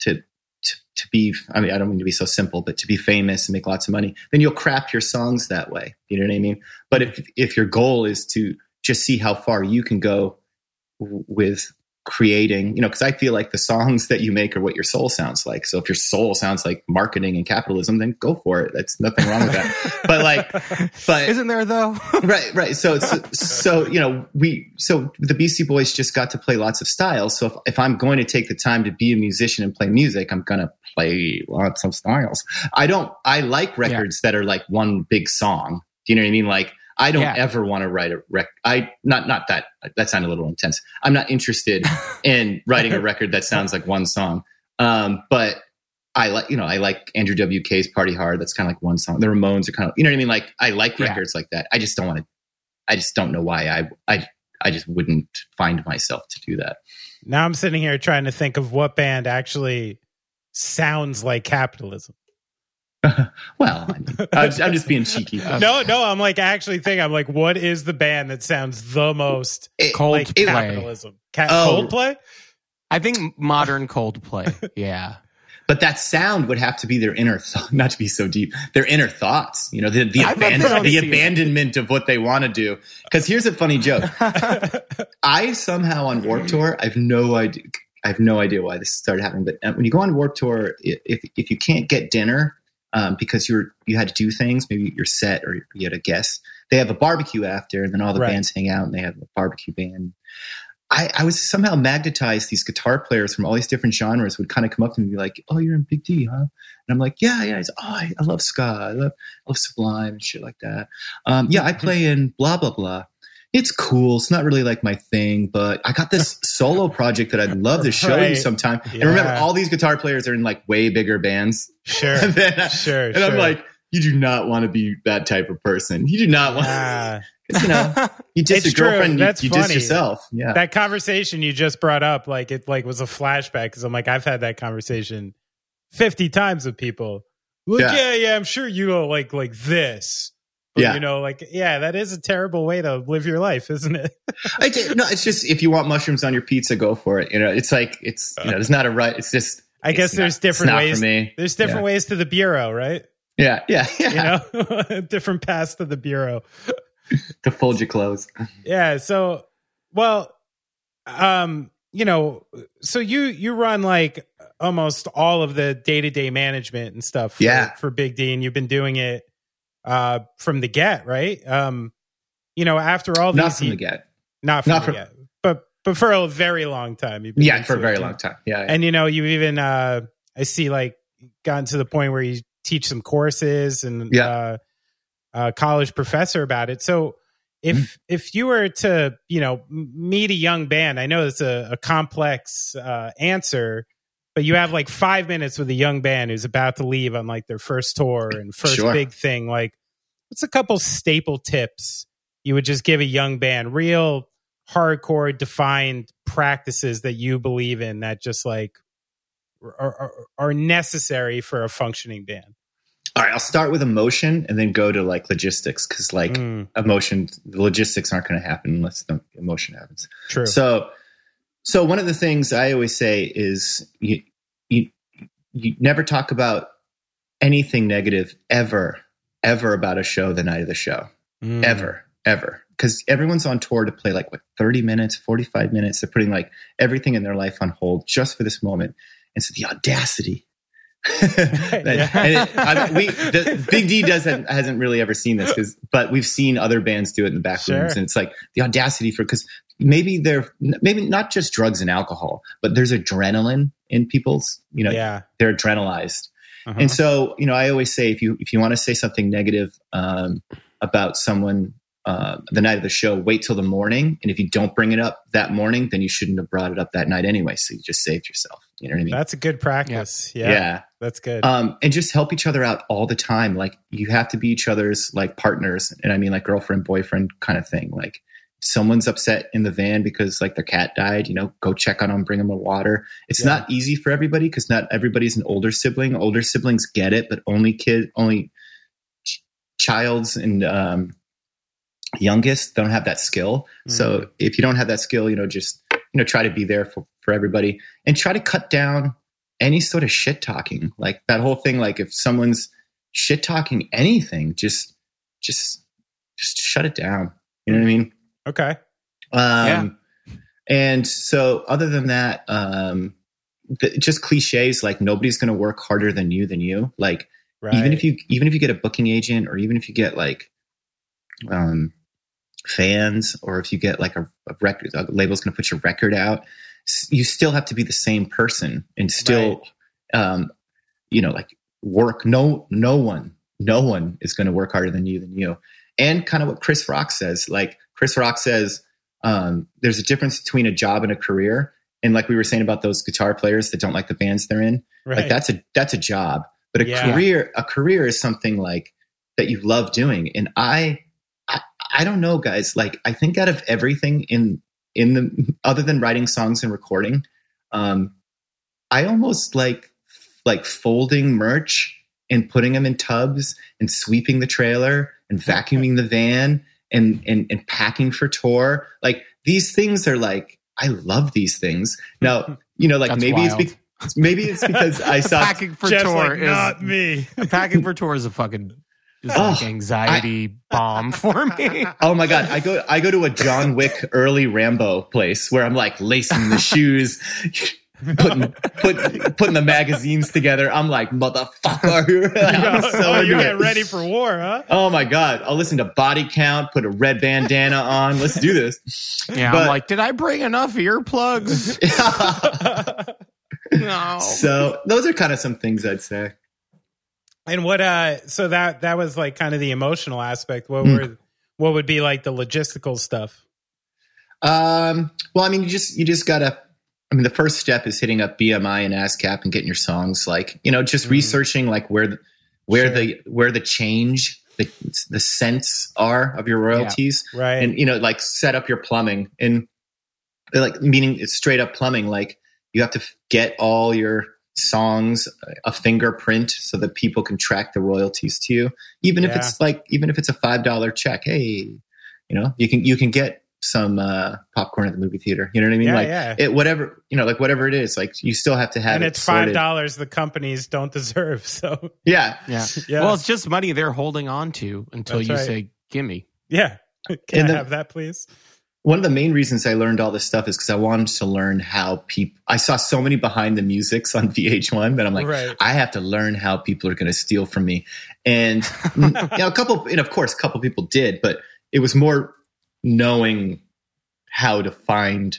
to to, to be, I mean, I don't mean to be so simple, but to be famous and make lots of money, then you'll crap your songs that way. You know what I mean? But if if your goal is to just see how far you can go with creating, you know, because I feel like the songs that you make are what your soul sounds like. So if your soul sounds like marketing and capitalism, then go for it. That's nothing wrong with that. but like, but Isn't there though? right, right. So it's so you know we so the Beastie Boys just got to play lots of styles. So if, if I'm going to take the time to be a musician and play music, I'm gonna play lots of styles. I don't. I like records that are like one big song. Do you know what I mean? Like I don't Yeah. ever want to write a rec. I not not that that sounded a little intense. I'm not interested in writing a record that sounds like one song. Um, but I like you know I like Andrew WK's Party Hard. That's kind of like one song. The Ramones are kind of you know what I mean. Like I like Yeah. records like that. I just don't want to. I just don't know why I I I just wouldn't find myself to do that. Now I'm sitting here trying to think of what band actually sounds like capitalism. Well, I mean, I'm, just, I'm just being cheeky. No, no, I'm like actually think I'm like, what is the band that sounds the most It- Cold like play. capitalism? Ca- Oh. Coldplay? I think modern Coldplay. Yeah. but that sound would have to be their inner thought, not to be so deep. Their inner thoughts, you know, the the, I bet they abandon, don't the abandonment of what they want to do. Because here's a funny joke. I somehow on Warped Tour, I've no idea. I have no idea why this started happening. But uh, when you go on Warped Tour, if if you can't get dinner um, because you're you had to do things, maybe you're set or you had a guest, they have a barbecue after, and then all the Right. bands hang out and they have a barbecue band. I, I was somehow magnetized. These guitar players from all these different genres would kind of come up to me and be like, "Oh, you're in Big D, huh?" And I'm like, "Yeah, yeah." He's, "Oh, I, I love ska. I love, I love Sublime and shit like that." Um, yeah, I play in blah blah blah. It's cool. It's not really like my thing, but I got this solo project that I'd love to show you Right. sometime. And remember, all these guitar players are in like way bigger bands. Sure. and then sure. and I'm like, you do not want to be that type of person. You do not want. Ah, you know, you diss your girlfriend. You, That's you diss funny. yourself. Yeah. that conversation you just brought up, like it like was a flashback because I'm like, I've had that conversation 50 times with people. Like, Yeah. yeah, yeah, I'm sure you don't like like this. Yeah. You know, like, yeah, that is a terrible way to live your life, isn't it? I no, it's just if you want mushrooms on your pizza, go for it. You know, it's like it's you know, there's not a right. It's just. I guess there's not- different ways. For me. There's different Yeah. ways to the bureau, right? Yeah, yeah, yeah. You know, different paths to the bureau. to fold your clothes. Yeah. So, well, um, you know, so you you run like almost all of the day to day management and stuff. For, Yeah. For Big D, and you've been doing it uh from the get, right? Um, you know, after all this Not these, from ye- the get. not from not the from- get, but but for a very long time. You've been Yeah, for a very long time. Yeah, yeah. And you know, you've even uh I see like gotten to the point where you teach some courses and Yeah. uh, a college professor about it. So if Mm-hmm. if you were to you know meet a young band, I know it's a, a complex uh, answer, but you have like five minutes with a young band who's about to leave on like their first tour and first Sure. big thing. Like, what's a couple staple tips you would just give a young band? Real hardcore defined practices that you believe in that just like are, are, are necessary for a functioning band. All right, I'll start with emotion and then go to like logistics because like Mm, emotion, the logistics aren't going to happen unless the emotion happens. true. So, so one of the things I always say is you you you never talk about anything negative ever ever about a show the night of the show Mm. ever ever because everyone's on tour to play like what 30 minutes 45 minutes they're putting like everything in their life on hold just for this moment and so the audacity and it, I, we the, big d doesn't hasn't really ever seen this because but we've seen other bands do it in the back Sure. rooms and it's like the audacity for because maybe they're maybe not just drugs and alcohol but there's adrenaline in people's you know yeah. they're adrenalized Uh-huh. and so, you know, I always say if you if you want to say something negative um, about someone uh, the night of the show, wait till the morning. And if you don't bring it up that morning, then you shouldn't have brought it up that night anyway. So you just saved yourself. You know what I mean? That's a good practice. Yeah. yeah. That's good. Um, and just help each other out all the time. Like you have to be each other's like partners, and I mean like girlfriend boyfriend kind of thing. Like someone's upset in the van because like their cat died, you know, go check on them, bring them a water. It's Yeah. not easy for everybody because not everybody's an older sibling. Older siblings get it, but only kid, only ch- child's and um, youngest don't have that skill. So if you don't have that skill, you know, just you know, try to be there for for everybody and try to cut down any sort of shit talking. Like that whole thing. Like if someone's shit talking anything, just just just shut it down. You know what I mean? Okay. Um, And so, other than that, um, the, just cliches like nobody's going to work harder than you than you. Like Right. even if you even if you get a booking agent, or even if you get like um, fans, or if you get like a, a record, a label's going to put your record out, you still have to be the same person and still, um, you know, like work. No, no one, no one is going to work harder than you than you. And kind of what Chris Rock says, like Chris Rock says, um, there's a difference between a job and a career. And like we were saying about those guitar players that don't like the bands they're in, right. like that's a that's a job. But a Yeah. career, a career is something like that you love doing. And I, I, I don't know, guys. Like I think out of everything in in the other than writing songs and recording, um, I almost like like folding merch and putting them in tubs and sweeping the trailer and vacuuming the van and and and packing for tour. Like these things are like I love these things. Hmm. Now you know, like That's maybe wild. it's be- maybe it's because I saw packing for Jeff's tour like, is not me. packing for tour is a fucking just Oh, like anxiety bomb for me. Oh my god, I go I go to a John Wick early Rambo place where I'm like lacing the shoes, putting put, putting the magazines together. I'm like motherfucker. I'm so oh, you're getting ready for war, huh? Oh my god, I'll listen to Body Count, put a red bandana on. Let's do this. Yeah, But- I'm like, did I bring enough earplugs? no. so those are kind of some things I'd say. And what uh so that that was like kind of the emotional aspect. What Hmm. were what would be like the logistical stuff? Um, well, I mean, you just you just gotta. I mean, the first step is hitting up BMI and ASCAP and getting your songs like you know just Mhm. researching like where the, where Sure. the where the change the the cents are of your royalties Right. and you know like set up your plumbing and like meaning it's straight up plumbing like you have to get all your songs a fingerprint so that people can track the royalties to you even if it's like even if it's a five dollar check hey you know you can you can get some uh popcorn at the movie theater you know what i mean yeah, like yeah. it whatever you know like whatever it is like you still have to have and it it's five dollars the companies don't deserve. So yeah yeah. yeah. Well, it's just money they're holding on to until That's you right. say, gimme. yeah. Can And I the- have that please? one of the main reasons I learned all this stuff is because I wanted to learn how people. I saw so many behind the musics on VH1 that I'm like, right. I have to learn how people are going to steal from me. And you know, a couple, and of course, a couple people did, but it was more knowing how to find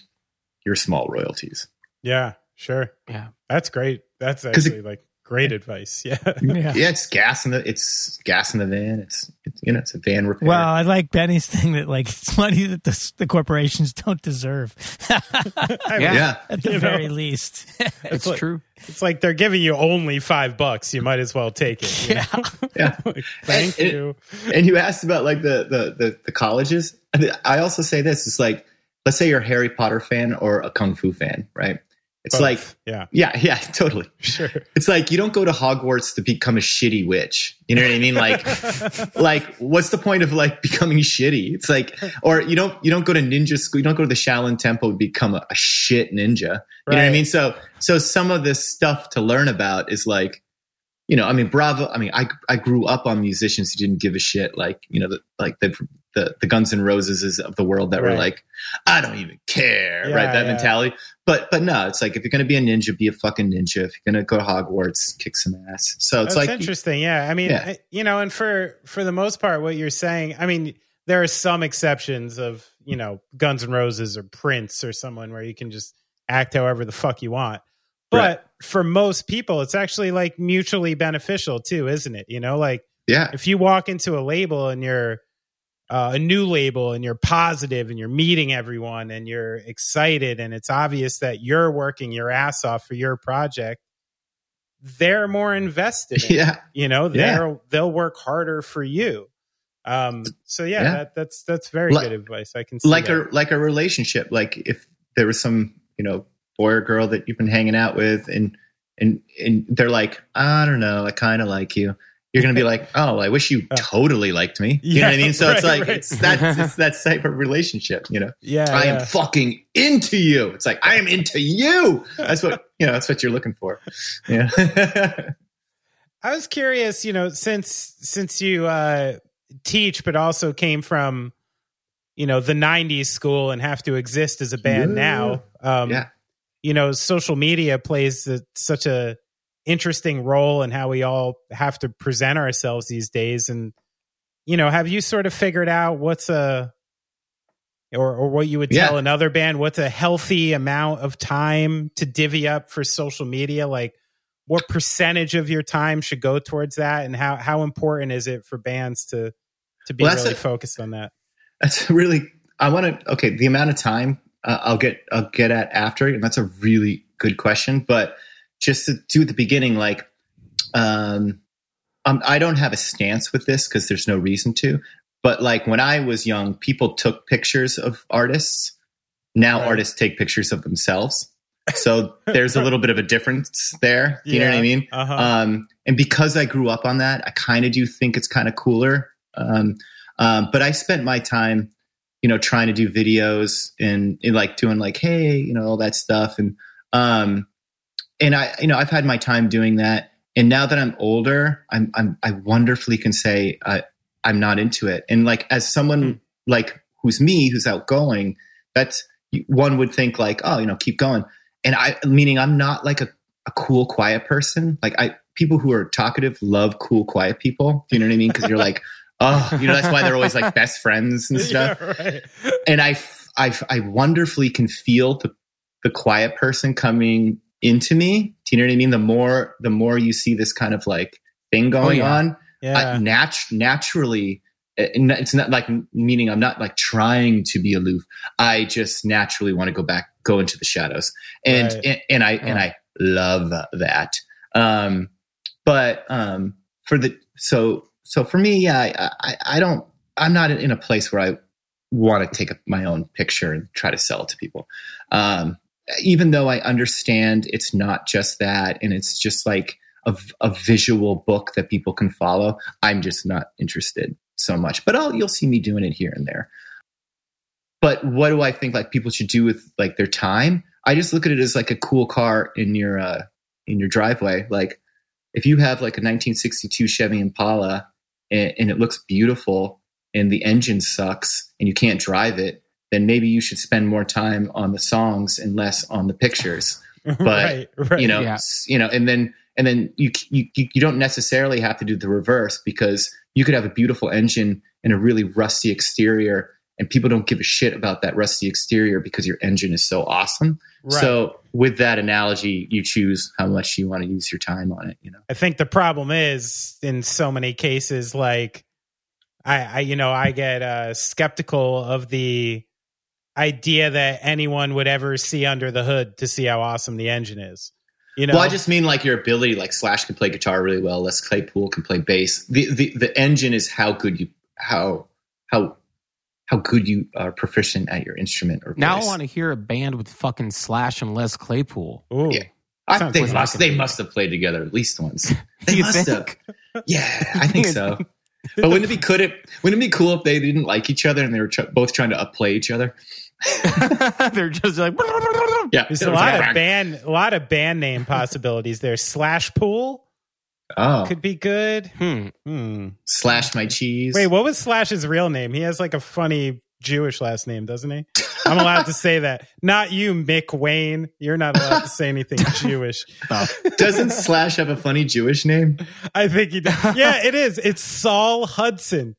your small royalties. Yeah. Sure. Yeah. That's great. That's 'Cause it- actually like great advice. Yeah. Yeah. Yeah, it's gas in the it's gas in the van. It's, it's you know it's a van repair. Well, I like Benny's thing that like it's money that the, the corporations don't deserve. Yeah. yeah, At the You know. very least. It's like- true. It's like they're giving you only five bucks. You might as well take it. yeah. know? yeah. Like, Thank And- you. and you asked about like the, the the the colleges. And I also say this: it's like let's say you're a Harry Potter fan or a kung fu fan, right? It's Both. like yeah, yeah, yeah, totally. sure. It's like you don't go to Hogwarts to become a shitty witch. You know what I mean? Like, like what's the point of like becoming shitty? It's like, or you don't you don't go to ninja school. You don't go to the Shaolin Temple to become a, a shit ninja. You know what I mean? So, so some of this stuff to learn about is like, you know, I mean, Bravo. I mean, I I grew up on musicians who didn't give a shit. Like, you know, the, like the the the Guns N' Roses of the world that were like, I don't even care, Yeah, right? That yeah. mentality. But but no, it's like if you're gonna be a ninja, be a fucking ninja. If you're gonna go to Hogwarts, kick some ass. So it's That's like interesting. Yeah, I mean, Yeah. You know, and for for the most part, what you're saying, I mean, there are some exceptions of you know Guns N' Roses or Prince or someone where you can just act however the fuck you want. But Right. for most people, it's actually like mutually beneficial too, isn't it? You know, like yeah, if you walk into a label and you're uh, a new label and you're positive and you're meeting everyone and you're excited and it's obvious that you're working your ass off for your project they're more invested in it. yeah, you know Yeah. they'll they'll work harder for you um so yeah, Yeah. That, that's that's very Like- good advice i can see like that. a like a relationship. Like if there was some you know boy or girl that you've been hanging out with, and and and they're like, I don't know, I kind of like you. You're gonna be like, oh, I wish you Uh, totally liked me. You know what I mean? So it's like right. it's that it's that type of relationship. You know, yeah I yeah. am fucking into you. It's like I am into you. That's what you know. That's what you're looking for. Yeah. I was curious, you know, since since you uh, teach, but also came from, you know, the '90s school and have to exist as a band Yeah. now. Um, Yeah. You know, social media plays a, such a interesting role in how we all have to present ourselves these days. And you know, have you sort of figured out what's a or, or what you would tell Yeah. another band what's a healthy amount of time to divvy up for social media like what percentage of your time should go towards that and how how important is it for bands to to be Well, really a- focused on that That's really. I want to. Okay, the amount of time uh, I'll get. I'll get at after, and that's a really good question. But just to do at the beginning, like, um, um I don't have a stance with this because there's no reason to. But like when I was young, people took pictures of artists. Now Right. artists take pictures of themselves. So there's a little bit of a difference there. You know what I mean? uh-huh Um, and because I grew up on that, I kind of do think it's kind of cooler. Um, um, but I spent my time, you know, trying to do videos and, and like doing like, hey, you know, all that stuff. And, um, and I, you know, I've had my time doing that. And now that I'm older, I'm, I'm I wonderfully can say I, I'm not into it. And like as someone hmm. like who's me, who's outgoing, that's one would think like, oh, you know, keep going. And I, meaning I'm not like a a cool, quiet person. Like I, people who are talkative love cool, quiet people. Do you know what I mean? Because you're like, oh, you know, that's why they're always like best friends and stuff. yeah, right. And I, I, I wonderfully can feel the the quiet person coming into me. Do you know what I mean? The more, the more you see this kind of like thing going yeah. on, yeah I, nat- naturally. It's not like meaning I'm not like trying to be aloof. I just naturally want to go back, go into the shadows, and Right. and, and I and I love that. Um, but um, for the so so for me, yeah, I, I, I don't. I'm not in a place where I want to take my own picture and try to sell it to people. Um, even though I understand it's not just that, and it's just like a, a visual book that people can follow. I'm just not interested so much. But I'll, you'll see me doing it here and there. But what do I think like people should do with like their time? I just look at it as like a cool car in your uh, in your driveway. Like if you have like a 1962 Chevy Impala and, and it looks beautiful and the engine sucks and you can't drive it, then maybe you should spend more time on the songs and less on the pictures. right right You know, Yeah. you know, and then and then you, you you don't necessarily have to do the reverse because you could have a beautiful engine and a really rusty exterior and people don't give a shit about that rusty exterior because your engine is so awesome. right. So with that analogy, you choose how much you want to use your time on it. You know, I think the problem is in so many cases, like I, I you know, I get uh, skeptical of the idea that anyone would ever see under the hood to see how awesome the engine is. You know, well, I just mean like your ability. Like Slash can play guitar really well. Les Claypool can play bass. The the the engine is how good you how how how good you are proficient at your instrument or Now I want to hear a band with fucking Slash and Les Claypool. Ooh. Yeah. I, Sounds they must they must have played together at least once. They must think? have. Yeah, I think so. But wouldn't it be could it wouldn't it be cool if they didn't like each other and they were tr- both trying to upplay each other? They're just like Yeah, There's a lot like- of band, a lot of band name possibilities there. Slash Pool Oh, could be good. hmm. Hmm. slash my cheese. Wait, what was Slash's real name? He has like a funny Jewish last name, doesn't he? I'm allowed to say that. Not you, McWane. You're not allowed to say anything Jewish. Doesn't Slash have a funny Jewish name? I think he does. Yeah, it is. It's Saul Hudson.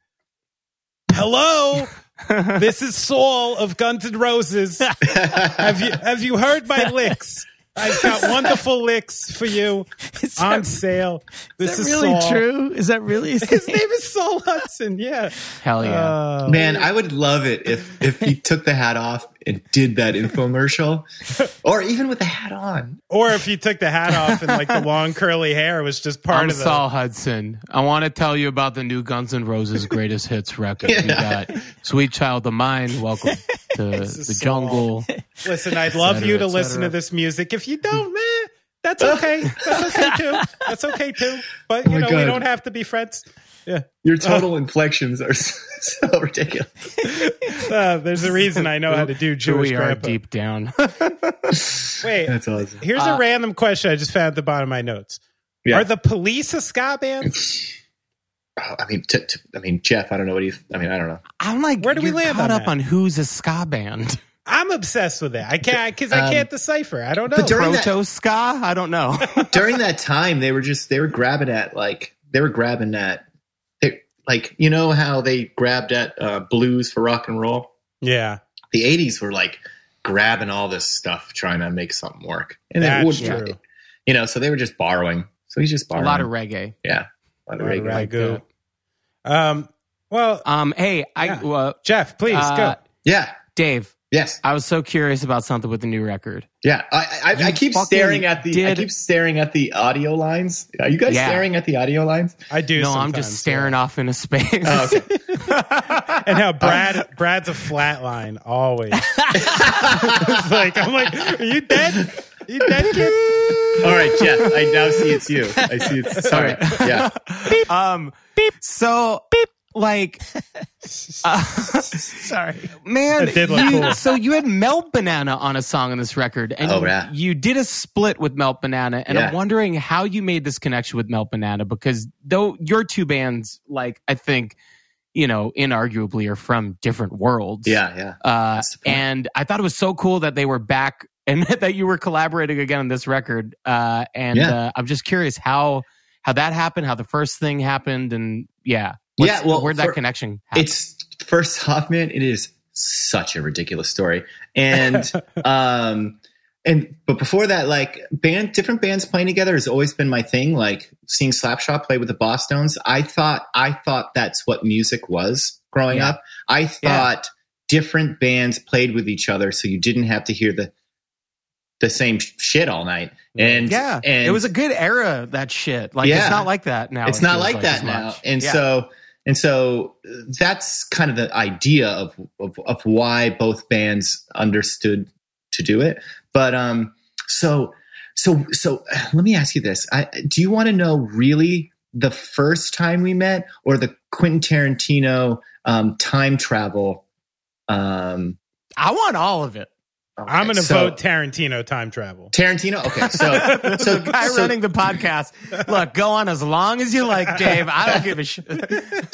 Hello, this is Saul of Guns N' Roses. Have you have you heard my licks? I've got wonderful licks for you Is on that, sale. This is that is really Saul. true? Is that really his His name? name is Saul Hudson. Yeah. Hell yeah. Uh, Man, I would love it if if he took the hat off and did that infomercial, or even with the hat on. or if you took the hat off and like the long curly hair was just part I'm of the. Saul Hudson. I want to tell you about the new Guns N' Roses greatest hits record. We got Sweet Child of Mine. Welcome to the Saul. jungle. Listen, I'd love cetera, you to listen to this music. If you don't, man, that's okay. That's okay too. That's okay too. But you Oh my know, we don't have to be friends. Yeah. Your total inflections are so, so ridiculous. Uh, there's a reason I know how to do Here Jewish we are grandpa. deep down. Wait, That's awesome. here's Uh, a random question I just found at the bottom of my notes. Yeah. Are the police a ska band? Oh, I mean, t- t- I mean, Jeff. I don't know what he. I mean, I don't know. I'm like, Where do we you're land caught on up that? on who's a ska band? I'm obsessed with it. I can't because I Um, can't decipher. I don't know. but during that- Proto ska? I don't know. During that time, they were just they were grabbing at like they were grabbing at they, like you know how they grabbed at uh, blues for rock and roll. yeah, The '80s were like grabbing all this stuff, trying to make something work, and That's it wouldn't. true. You know, so they were just borrowing. So he's just borrowing a lot of reggae. yeah, a lot of A lot of reggae. reg- Ragu. Um. Well, Um, hey, I Yeah. uh, Jeff, please uh, go. Yeah. Dave, Yes. I was so curious about something with the new record. Yeah. I, I, I keep staring at the. I keep staring at the audio lines. Are you guys Yeah. staring at the audio lines? I do. no, I'm just staring off into space. Oh, okay. And how Brad Brad's a flat line always. it's like I'm like, are you dead? you dead, kid? All right, Jeff. I now see it's you. I see it's. Sorry. Yeah. um, Beep. so like, uh, Sorry. man, It did look you- cool. so you had Melt Banana on a song on this record, and Oh, you, yeah. you did a split with Melt Banana, and Yeah. I'm wondering how you made this connection with Melt Banana because though your two bands, like I think, you know, inarguably are from different worlds. Yeah. Yeah. Uh, That's the point. and I thought it was so cool that they were back and that you were collaborating again on this record. Uh, and Yeah. uh, I'm just curious how how that happened, how the first thing happened, and yeah, Yeah, well, where'd that for- connection happen? It's first off, man. It is such a ridiculous story, and um, and but before that, like band, different bands playing together has always been my thing. Like seeing Slapshot play with the Bosstones, I thought I thought that's what music was growing Yeah. up. I thought different bands played with each other, so you didn't have to hear the the same shit all night. And yeah, and it was a good era. That shit, like Yeah. it's not like that now. it's it not feels like, that now and Yeah. so and so uh, that's kind of the idea of, of of why both bands understood to do it but um so so so let me ask you this I, do you want to know really the first time we met or the quentin tarantino um time travel um I want all of it. I'm going to so- vote Tarantino time travel. tarantino okay so so the guy so- running the podcast. Look, go on as long as you like, Dave. I don't give a shit.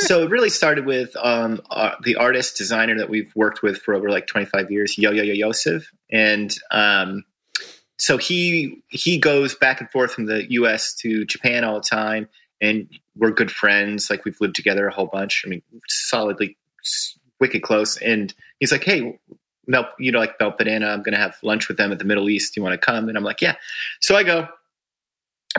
so it really started with um, uh, the artist designer that we've worked with for over like 25 years, Yo Yo Yo Yosef, and um, so he he goes back and forth from the U.S. to Japan all the time, and we're good friends. Like we've lived together a whole bunch. I mean, solidly, wicked close. And he's like, "Hey, Mel, you know, like Banana. I'm going to have lunch with them at the Middle East. You want to come? And I'm like, yeah. So I go,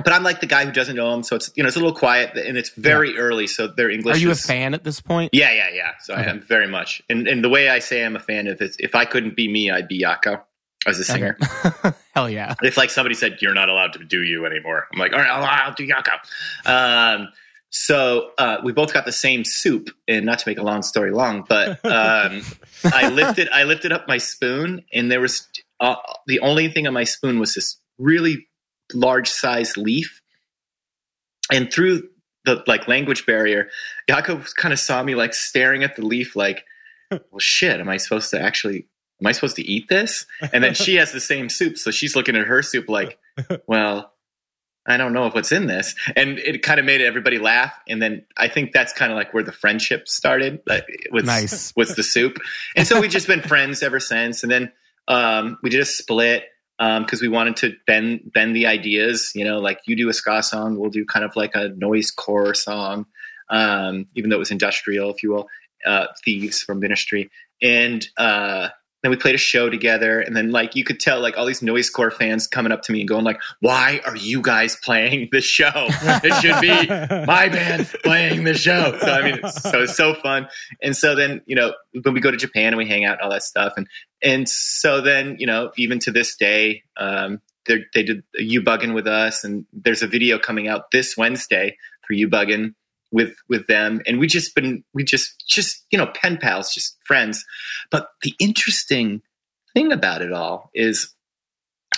but I'm like the guy who doesn't know them, so it's you know it's a little quiet and it's very yeah. early, so their English. Are you is, a fan at this point? Yeah, yeah, yeah. So okay. I am very much, and and the way I say I'm a fan of it, if I couldn't be me, I'd be Yako as a singer. Okay. Hell yeah! If like somebody said you're not allowed to do you anymore, I'm like, all right, I'll, I'll do Yako. Um, so uh, we both got the same soup, and not to make a long story long, but um, I lifted I lifted up my spoon, and there was uh, the only thing on my spoon was this really large size leaf and through the like language barrier, Yako kind of saw me like staring at the leaf, like, well, shit, am I supposed to actually? Am I supposed to eat this? And then she has the same soup, so she's looking at her soup like, well, I don't know if what's in this. And it kind of made everybody laugh. And then I think that's kind of like where the friendship started like, with, nice. with the soup. And so we've just been friends ever since. And then um, we did a split because um, we wanted to bend bend the ideas. You know, like you do a ska song, we'll do kind of like a noise core song, um, even though it was industrial, if you will. Uh, Thieves from Ministry, and uh, then we played a show together. And then like you could tell like all these noise core fans coming up to me and going like, "Why are you guys playing the show? It should be my band playing the show." So I mean, it's, so it's so fun. And so then you know when we go to Japan and we hang out, and all that stuff, and and so then you know even to this day um, they did you bugging with us and there's a video coming out this wednesday for you bugging with with them and we just been we just just you know pen pals just friends but the interesting thing about it all is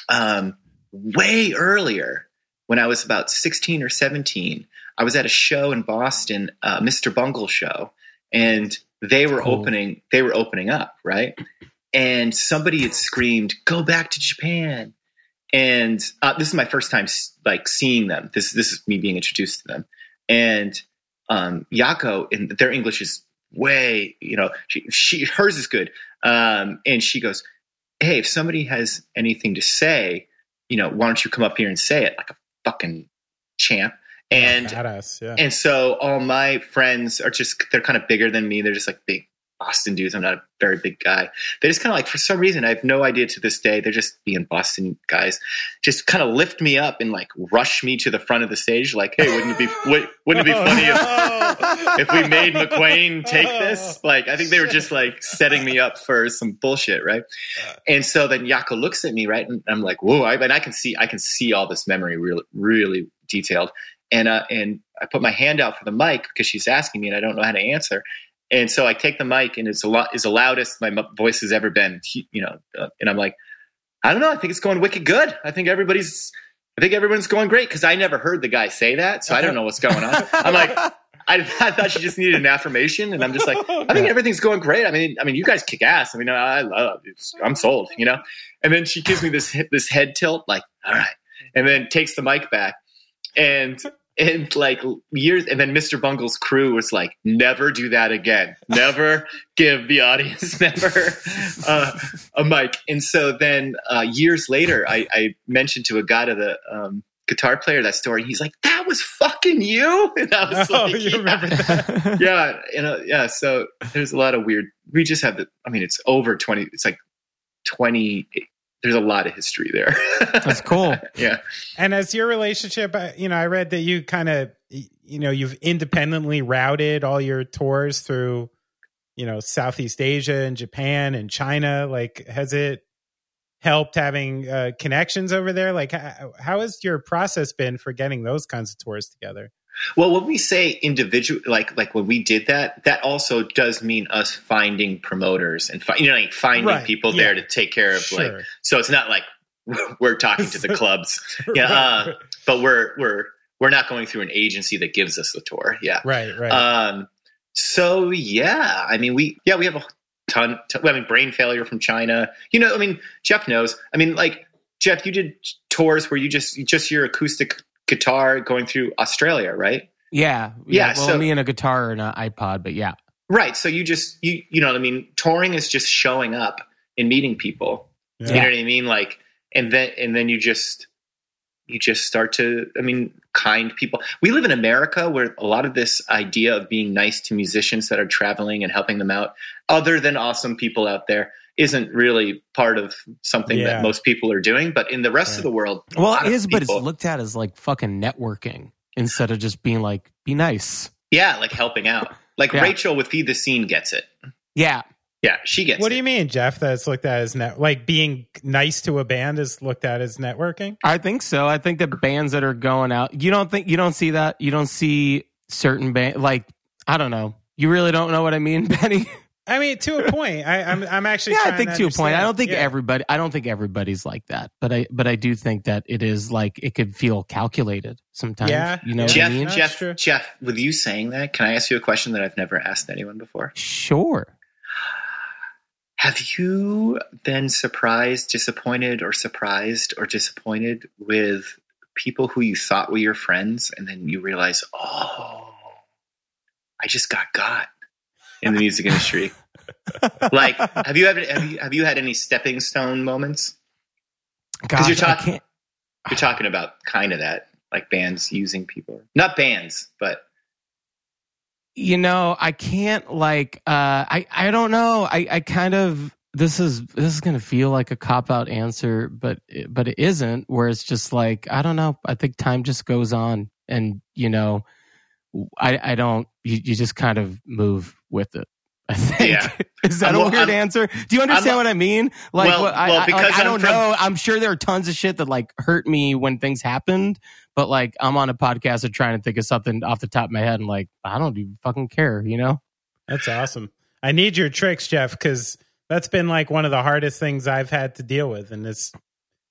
um, way earlier when i was about 16 or 17 i was at a show in boston uh, mr bungle show and they were cool. opening they were opening up right and somebody had screamed, "Go back to Japan!" And uh, this is my first time like seeing them. This this is me being introduced to them, and um, Yako and their English is way you know she, she hers is good, um, and she goes, "Hey, if somebody has anything to say, you know, why don't you come up here and say it like a fucking champ?" And Badass, yeah. and so all my friends are just they're kind of bigger than me. They're just like big Boston dudes. I'm not a very big guy. They just kind of like, for some reason, I have no idea to this day. They're just being Boston guys, just kind of lift me up and like rush me to the front of the stage. Like, hey, wouldn't it be wouldn't it be funny if, if we made McWane take this? Like, I think they were just like setting me up for some bullshit, right? And so then Yako looks at me, right, and I'm like, whoa! I, and I can see I can see all this memory really really detailed. And uh, and I put my hand out for the mic because she's asking me, and I don't know how to answer. And so I take the mic, and it's a lot is the loudest my voice has ever been. You know, uh, and I'm like, I don't know. I think it's going wicked good. I think everybody's, I think everyone's going great because I never heard the guy say that, so I don't know what's going on. I'm like, I, I, thought she just needed an affirmation, and I'm just like, I think everything's going great. I mean, I mean, you guys kick ass. I mean, I, love. I'm sold, you know. And then she gives me this this head tilt, like, all right, and then takes the mic back, and and like years and then mr bungle's crew was like never do that again. Never give the audience member uh, a mic. And so then uh, years later I, I, mentioned to a guy to the um, guitar player that story he's like that was fucking you? And i was oh, like you yeah. remember that? Yeah you know yeah so there's a lot of weird we just have the i mean it's over 20 it's like 20 there's a lot of history there. That's cool. yeah. And as your relationship, uh, you know, I read that you kind of, you know, you've independently routed all your tours through, you know, Southeast Asia and Japan and China. Like, has it helped having uh, connections over there? Like, how, how has your process been for getting those kinds of tours together? Well, when we say individual, like like when we did that, that also does mean us finding promoters and fi- you know like finding right. people yeah. there to take care of sure. like. So it's not like we're talking to the clubs, yeah, uh, but we're we're we're not going through an agency that gives us the tour. Yeah, right, right. Um, so yeah, I mean we yeah we have a ton. ton I mean brain failure from China. You know, I mean Jeff knows. I mean like Jeff, you did tours where you just just your acoustic guitar going through Australia, right? Yeah, yeah. yeah well, so, me and a guitar and an iPod, but yeah, right. So you just you you know what I mean. Touring is just showing up and meeting people. Yeah. You know what I mean? Like, and then and then you just you just start to. I mean, kind people. We live in America where a lot of this idea of being nice to musicians that are traveling and helping them out, other than awesome people out there, isn't really part of something Yeah. that most people are doing. But in the rest of the world, Well, it is, it of is, but it's looked at as like fucking networking instead of just being like, be nice. yeah, like helping out. Like Yeah. Rachel with Feed the Scene gets it. Yeah. Yeah, she gets What it. do you mean, Jeff? That's looked at as net like being nice to a band is looked at as networking. I think so. I think that bands that are going out, you don't think you don't see that. You don't see certain band like I don't know. You really don't know what I mean, Benny. I mean, to a point. I, I'm I'm actually yeah, I think to a point. I don't think Yeah. everybody. I don't think everybody's like that. But I but I do think that it is like it could feel calculated sometimes. Yeah, you know what. I Jeff, mean. Jeff, true. Jeff, with you saying that, can I ask you a question that I've never asked anyone before? Sure. Have you been surprised, disappointed, or surprised or disappointed with people who you thought were your friends, and then you realize, oh, I just got got in the music industry? like, have you ever have you have you had any stepping stone moments? Because you're talking- You're talking about kind of that, like bands using people, not bands, but you know i can't like uh i i don't know i i kind of this is this is gonna feel like a cop out answer but but it isn't where it's just like i don't know i think time just goes on and you know i i don't you, you just kind of move with it i think Yeah. is that I'm- a weird I'm- answer do you understand I'm- what i mean like Well- what, I, well, I- because like, I don't from- know i'm sure there are tons of shit that like hurt me when things happened but like I'm on a podcast and trying to think of something off the top of my head and like I don't even fucking care, you know? That's awesome. I need your tricks, Jeff, because that's been like one of the hardest things I've had to deal with, and it's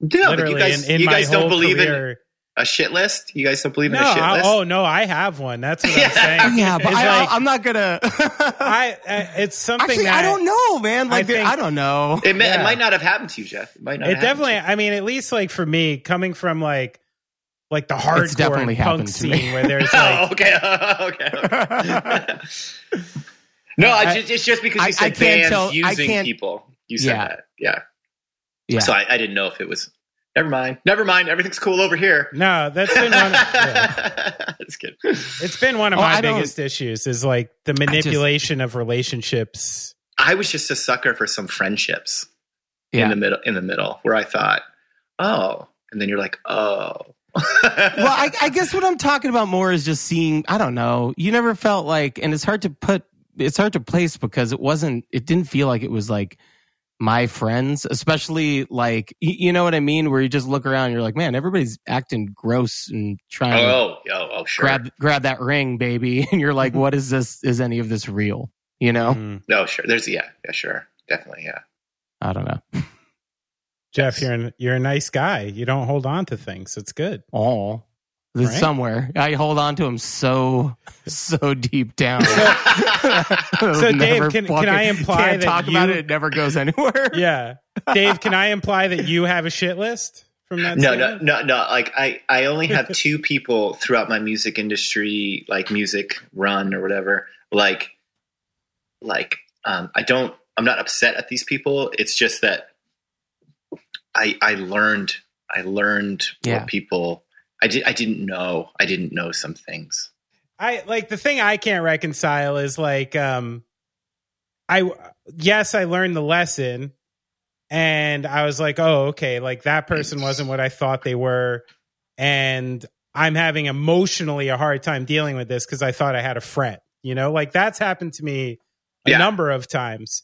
no, but literally you guys, in, in you my guys whole don't believe in career. A shit list. You guys don't believe No, in a shit I- list. oh no, I have one. That's what Yeah. I'm saying. Yeah, but It's I, like- I'm not gonna. I, uh, it's something Actually, that I don't know, man. Like, I think- I don't know. It, Yeah. it might not have happened to you, Jeff. It might not. it have happened definitely i mean at least like for me coming from like like the hardcore definitely punk scene me. where there's to you. Oh, like okay, okay. no, I, just, it's just because I- you said I can't bands tell- I using can't- people. You said Yeah. that, yeah. Yeah. So I, I didn't know if it was. Never mind. Never mind. Everything's cool over here. no that's been one yeah. Just kidding. it's been one of Oh, my I don't- biggest issues is like the manipulation of relationships I was just a sucker for some friendships in the middle. In the middle, where I thought, oh, and then you're like, oh. well, I, I guess what I'm talking about more is just seeing. I don't know. You never felt like, and it's hard to put. It's hard to place because it wasn't. It didn't feel like it was like my friends, especially like you, you know what I mean, where you just look around, and you're like, man, everybody's acting gross and trying to Oh, oh, oh, sure. grab grab that ring, baby, and you're like, what is this? Is any of this real? You know, Mm. No, sure. There's yeah, yeah, sure, definitely, yeah. I don't know. jeff you're an, you're a nice guy you don't hold on to things it's good Oh, there's Right? somewhere I hold on to him so so deep down. So, Dave, can- can I imply can't that talk about it? It never goes anywhere. yeah dave can i imply that you have a shit list from that no, no, no, no. Like I, I only have two people throughout my music industry, like music run or whatever. Like, like, um, I don't. I'm not upset at these people. It's just that I, I learned, I learned Yeah. what people. I did. I didn't know. I didn't know some things. I like the thing I can't reconcile is like um I yes, I learned the lesson and I was like, "Oh, okay, like that person wasn't what I thought they were." And I'm having emotionally a hard time dealing with this cuz I thought I had a friend, you know? Like that's happened to me a Yeah. number of times.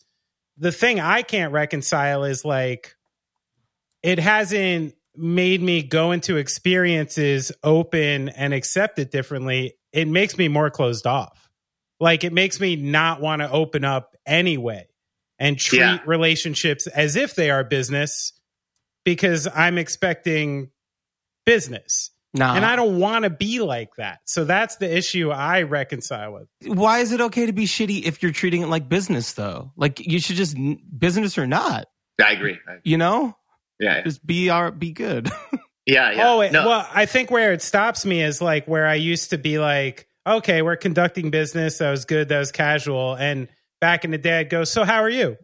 The thing I can't reconcile is like it hasn't made me go into experiences open and accept it differently. It makes me more closed off. Like it makes me not want to open up anyway and treat Yeah. relationships as if they are business because I'm expecting business. Nah. And I don't want to be like that. So that's the issue I reconcile with. Why is it okay to be shitty if you're treating it like business though? Like you should just business or not. I agree. I, You know, yeah, just be our be good. yeah, yeah. Oh, it, no, well, I think where it stops me is like where I used to be like, okay, we're conducting business. That was good. That was casual. And back in the day, I'd go, so how are you?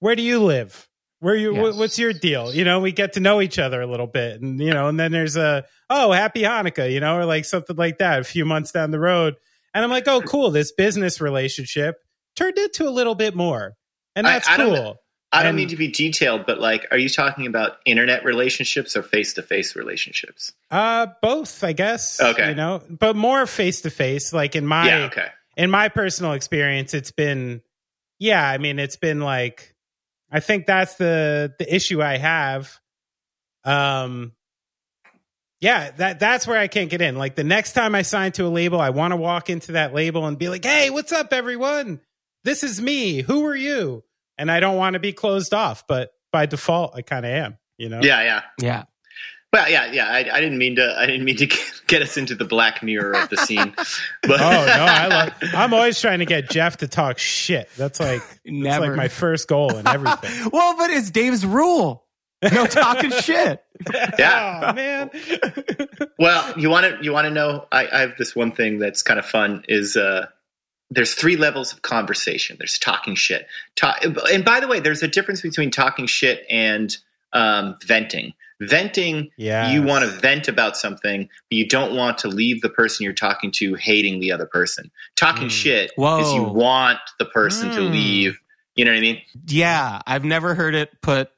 Where do you live? Where you? Yes. wh- What's your deal? You know, we get to know each other a little bit, and you know, and then there's a oh, happy Hanukkah, you know, or like something like that. A few months down the road, and I'm like, oh, cool. This business relationship turned into a little bit more, and I- that's I don't- cool. I don't And- mean to be detailed, but like, are you talking about internet relationships or face to face relationships? Uh, both, I guess. Okay. you know, but more face to face. Like in my yeah, okay. in my personal experience, it's been, yeah. I mean, it's been like, I think that's the the issue I have. Um, yeah, that that's where I can't get in. Like the next time I sign to a label, I want to walk into that label and be like, "Hey, what's up, everyone? This is me. Who are you?" And I don't want to be closed off, but by default, I kind of am. You know? Yeah, yeah. Yeah. Well, yeah, yeah. I, I didn't mean to. I didn't mean to get us into the black mirror of the scene. But Oh no, I love. I'm always trying to get Jeff to talk shit. That's like that's Never. like my first goal in everything. well, but it's Dave's rule. No talking shit. Yeah. oh man. Well, you want to you want to know? I, I have this one thing that's kind of fun. Is uh, there's three levels of conversation. There's talking shit. Ta- and by the way, there's a difference between talking shit and um, venting. Venting, Yeah. you want to vent about something, but you don't want to leave the person you're talking to hating the other person. Talking Mm. shit Whoa. is you want the person to Mm. leave. You know what I mean? Yeah, I've never heard it put.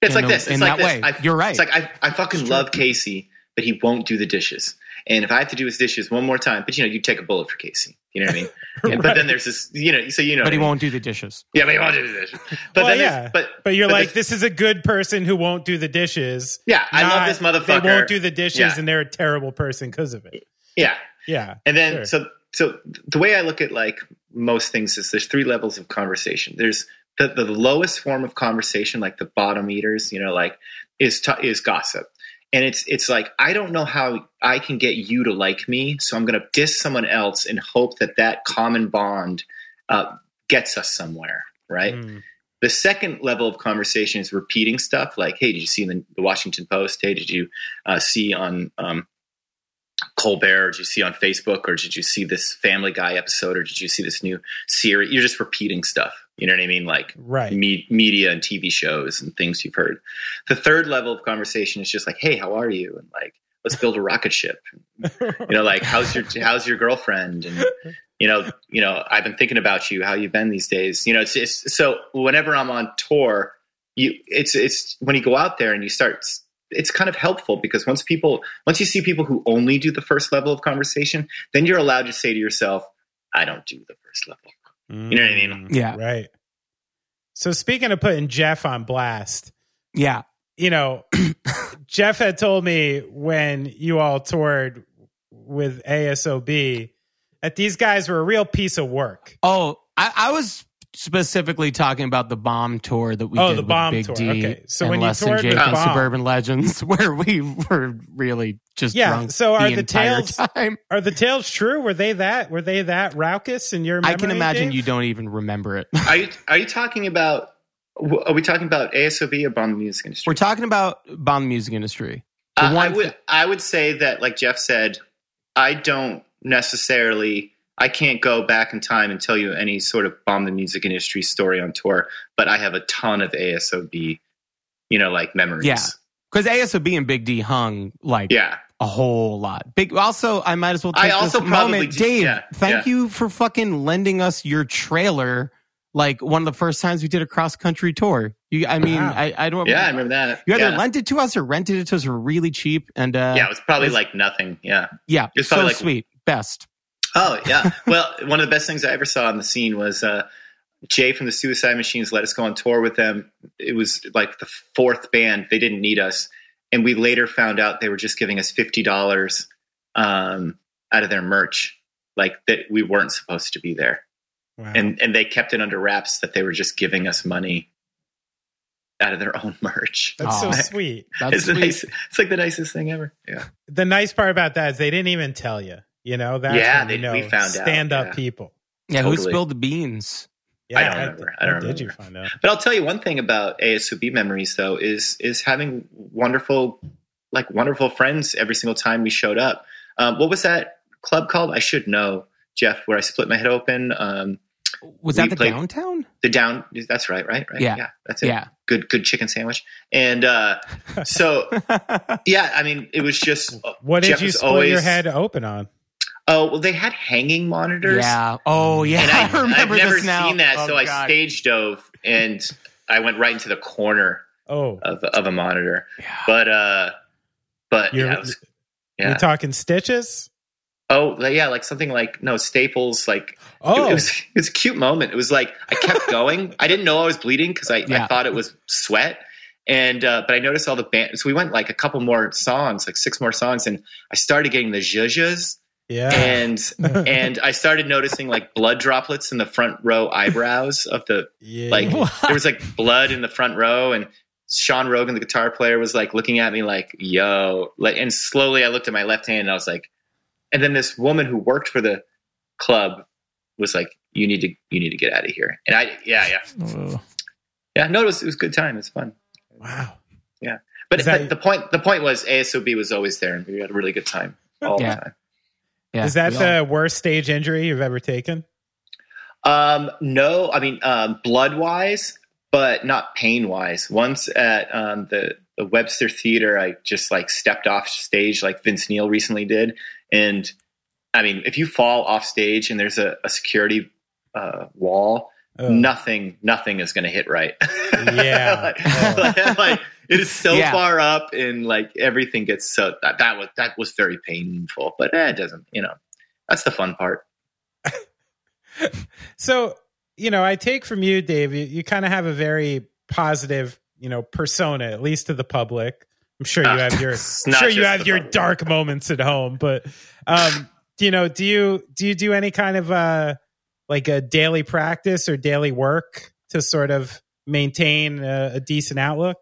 It's in like a- this. It's in like that this. way. I, You're right. It's like I, I fucking love Casey, but he won't do the dishes. And if I have to do his dishes one more time, but you know, you take a bullet for Casey. You know what I mean? Yeah, But then there's this, you know, so you know, But he I mean. won't do the dishes. Yeah, but he won't do the dishes. But Well, then, yeah. but But you're but like, this is a good person who won't do the dishes. yeah, I love this motherfucker. They won't do the dishes, Yeah. and they're a terrible person because of it. yeah, Yeah. and then Sure. so so the way I look at like most things is there's three levels of conversation. There's the, the lowest form of conversation, like the bottom eaters, you know, like is t- is gossip. And it's it's like I don't know how I can get you to like me, so I'm going to diss someone else and hope that that common bond uh, gets us somewhere, right? Mm. The second level of conversation is repeating stuff like, hey, did you see the, the Washington Post? Hey, did you uh, see on um, Colbert? Or did you see on Facebook? Or did you see this Family Guy episode? Or did you see this new series? You're just repeating stuff. You know what I mean? Like Right. me- media and TV shows and things you've heard. The third level of conversation is just like, hey, how are you? And like, let's build a rocket ship. You know, like, how's your how's your girlfriend? And you know, you know, I've been thinking about you. How you've been these days? You know, it's, it's so whenever I'm on tour, you it's it's when you go out there and you start. It's kind of helpful because once people once you see people who only do the first level of conversation, then you're allowed to say to yourself, I don't do the first level. You know what I mean? Mm, Yeah. Right. So speaking of putting Jeff on blast, Yeah. you know, Jeff had told me when you all toured with ASOB that these guys were a real piece of work. Oh, I, I was specifically talking about the bomb tour that we Oh, did the with Bomb Big tour. D Okay. So and when you Less Than toured Jake with and Suburban Legends, where we were really just Yeah, drunk so are the the tales- time. Are the tales true? Were they that? Were they that raucous in your I can imagine Dave? you don't even remember it. Are you are you talking about? Are we talking about ASOB or Bomb the Music Industry? We're talking about bomb the music industry. The Uh, I would thi- I would say that, like Jeff said, I don't necessarily. I can't go back in time and tell you any sort of bomb the music industry story on tour, but I have a ton of ASOB, you know, like memories. Yeah. Because ASOB and Big D hung like yeah. a whole lot. Big. Also, I might as well take I also this probably moment, do- Dave. yeah, thank yeah. you for fucking lending us your trailer. Like one of the first times we did a cross country tour. You, I mean, Wow. I, I don't. Yeah, I remember that. You either yeah. lent it to us or rented it to us for really cheap, and uh, yeah, it was probably it's- like nothing. Yeah. yeah, it's so like- sweet, best. Oh yeah. well, one of the best things I ever saw on the scene was uh, Jay from the Suicide Machines let us go on tour with them. It was like the fourth band. They didn't need us, and we later found out they were just giving us fifty dollars um, out of their merch, like that we weren't supposed to be there, Wow. and and they kept it under wraps that they were just giving us money out of their own merch. That's Aw. so sweet. That's It's sweet. nice. It's like the nicest thing ever. Yeah. The nice part about that is they didn't even tell you. You know, that's Yeah, when you they- know we found out, stand up yeah. people. Yeah, who spilled the beans? Yeah, I don't remember. I don't how Did you find out? But I'll tell you one thing about ASOB memories though is is having wonderful like wonderful friends every single time we showed up. Um, what was that club called? I should know, Jeff. Where I split my head open. Um, Was that the played- downtown? the down. That's right, right, right. Yeah. yeah, that's it. Yeah. Good, good chicken sandwich. And uh, so, yeah, I mean, it was just. What did you split always- your head open on? Oh well, they had hanging monitors. yeah. Oh yeah. and I, I remember I've never this now. seen that, Oh, so I stage dove and I went right into the corner Oh, of of a monitor. Yeah. But uh, but you're, yeah, it was, you're talking stitches. Oh yeah, like something like no Staples. Like Oh, it, it was it was a cute moment. It was like I kept going. I didn't know I was bleeding because I, Yeah. I thought it was sweat. And uh, but I noticed all the band. So we went like a couple more songs, like six more songs, and I started getting the zhuzhes, yeah. and and I started noticing like blood droplets in the front row eyebrows of the yeah. like What? there was like blood in the front row and Sean Rogan, the guitar player, was like looking at me like, yo, like, and slowly I looked at my left hand and I was like, and then this woman who worked for the club was like, you need to, you need to get out of here. And I, yeah, yeah, Oh. yeah. No, it was, it was a good time. It's fun. wow. Yeah but, that- but the point, the point was ASOB was always there and we had a really good time all Yeah. the time. Yeah, Is that the all- worst stage injury you've ever taken? Um, no, I mean, um, blood wise, but not pain wise. Once at um, the, the Webster Theater, I just like stepped off stage like Vince Neil recently did. And I mean, if you fall off stage and there's a, a security uh, wall, Oh. nothing, nothing is going to hit right. Yeah. like, like, like, it is so Yeah. far up and like everything gets so that, that was, that was very painful, but eh, it doesn't, you know, that's the fun part. So, you know, I take from you, Dave, you, you kind of have a very positive, you know, persona, at least to the public. I'm sure you Ah, have your I'm sure you have your public. dark moments at home, but um, you know, do you do you do any kind of uh like a daily practice or daily work to sort of maintain a, a decent outlook?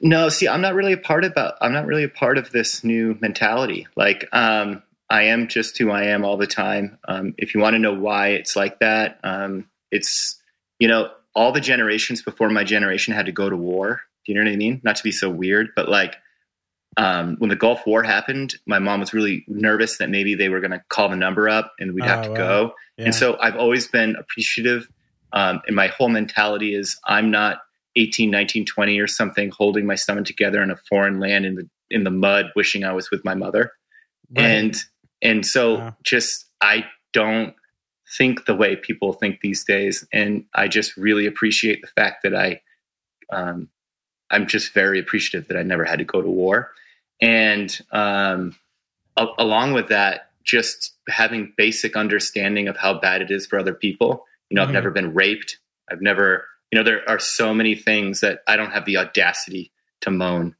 No, see, I'm not really a part about. I'm not really a part of this new mentality. Like, um, I am just who I am all the time. Um, if you want to know why it's like that, um, it's you know all the generations before my generation had to go to war. Do you know what I mean? Not to be so weird, but like um, when the Gulf War happened, my mom was really nervous that maybe they were going to call the number up and we'd have Oh, to wow. go. Yeah. And so I've always been appreciative. Um, and my whole mentality is I'm not 18, 19, 20 or something holding my stomach together in a foreign land in the in the mud, wishing I was with my mother. Right. And and so Wow. just I don't think the way people think these days. And I just really appreciate the fact that I um, I'm just very appreciative that I never had to go to war. And um, a- along with that, just having basic understanding of how bad it is for other people. You know, Mhm. I've never been raped. I've never, you know, there are so many things that I don't have the audacity to moan.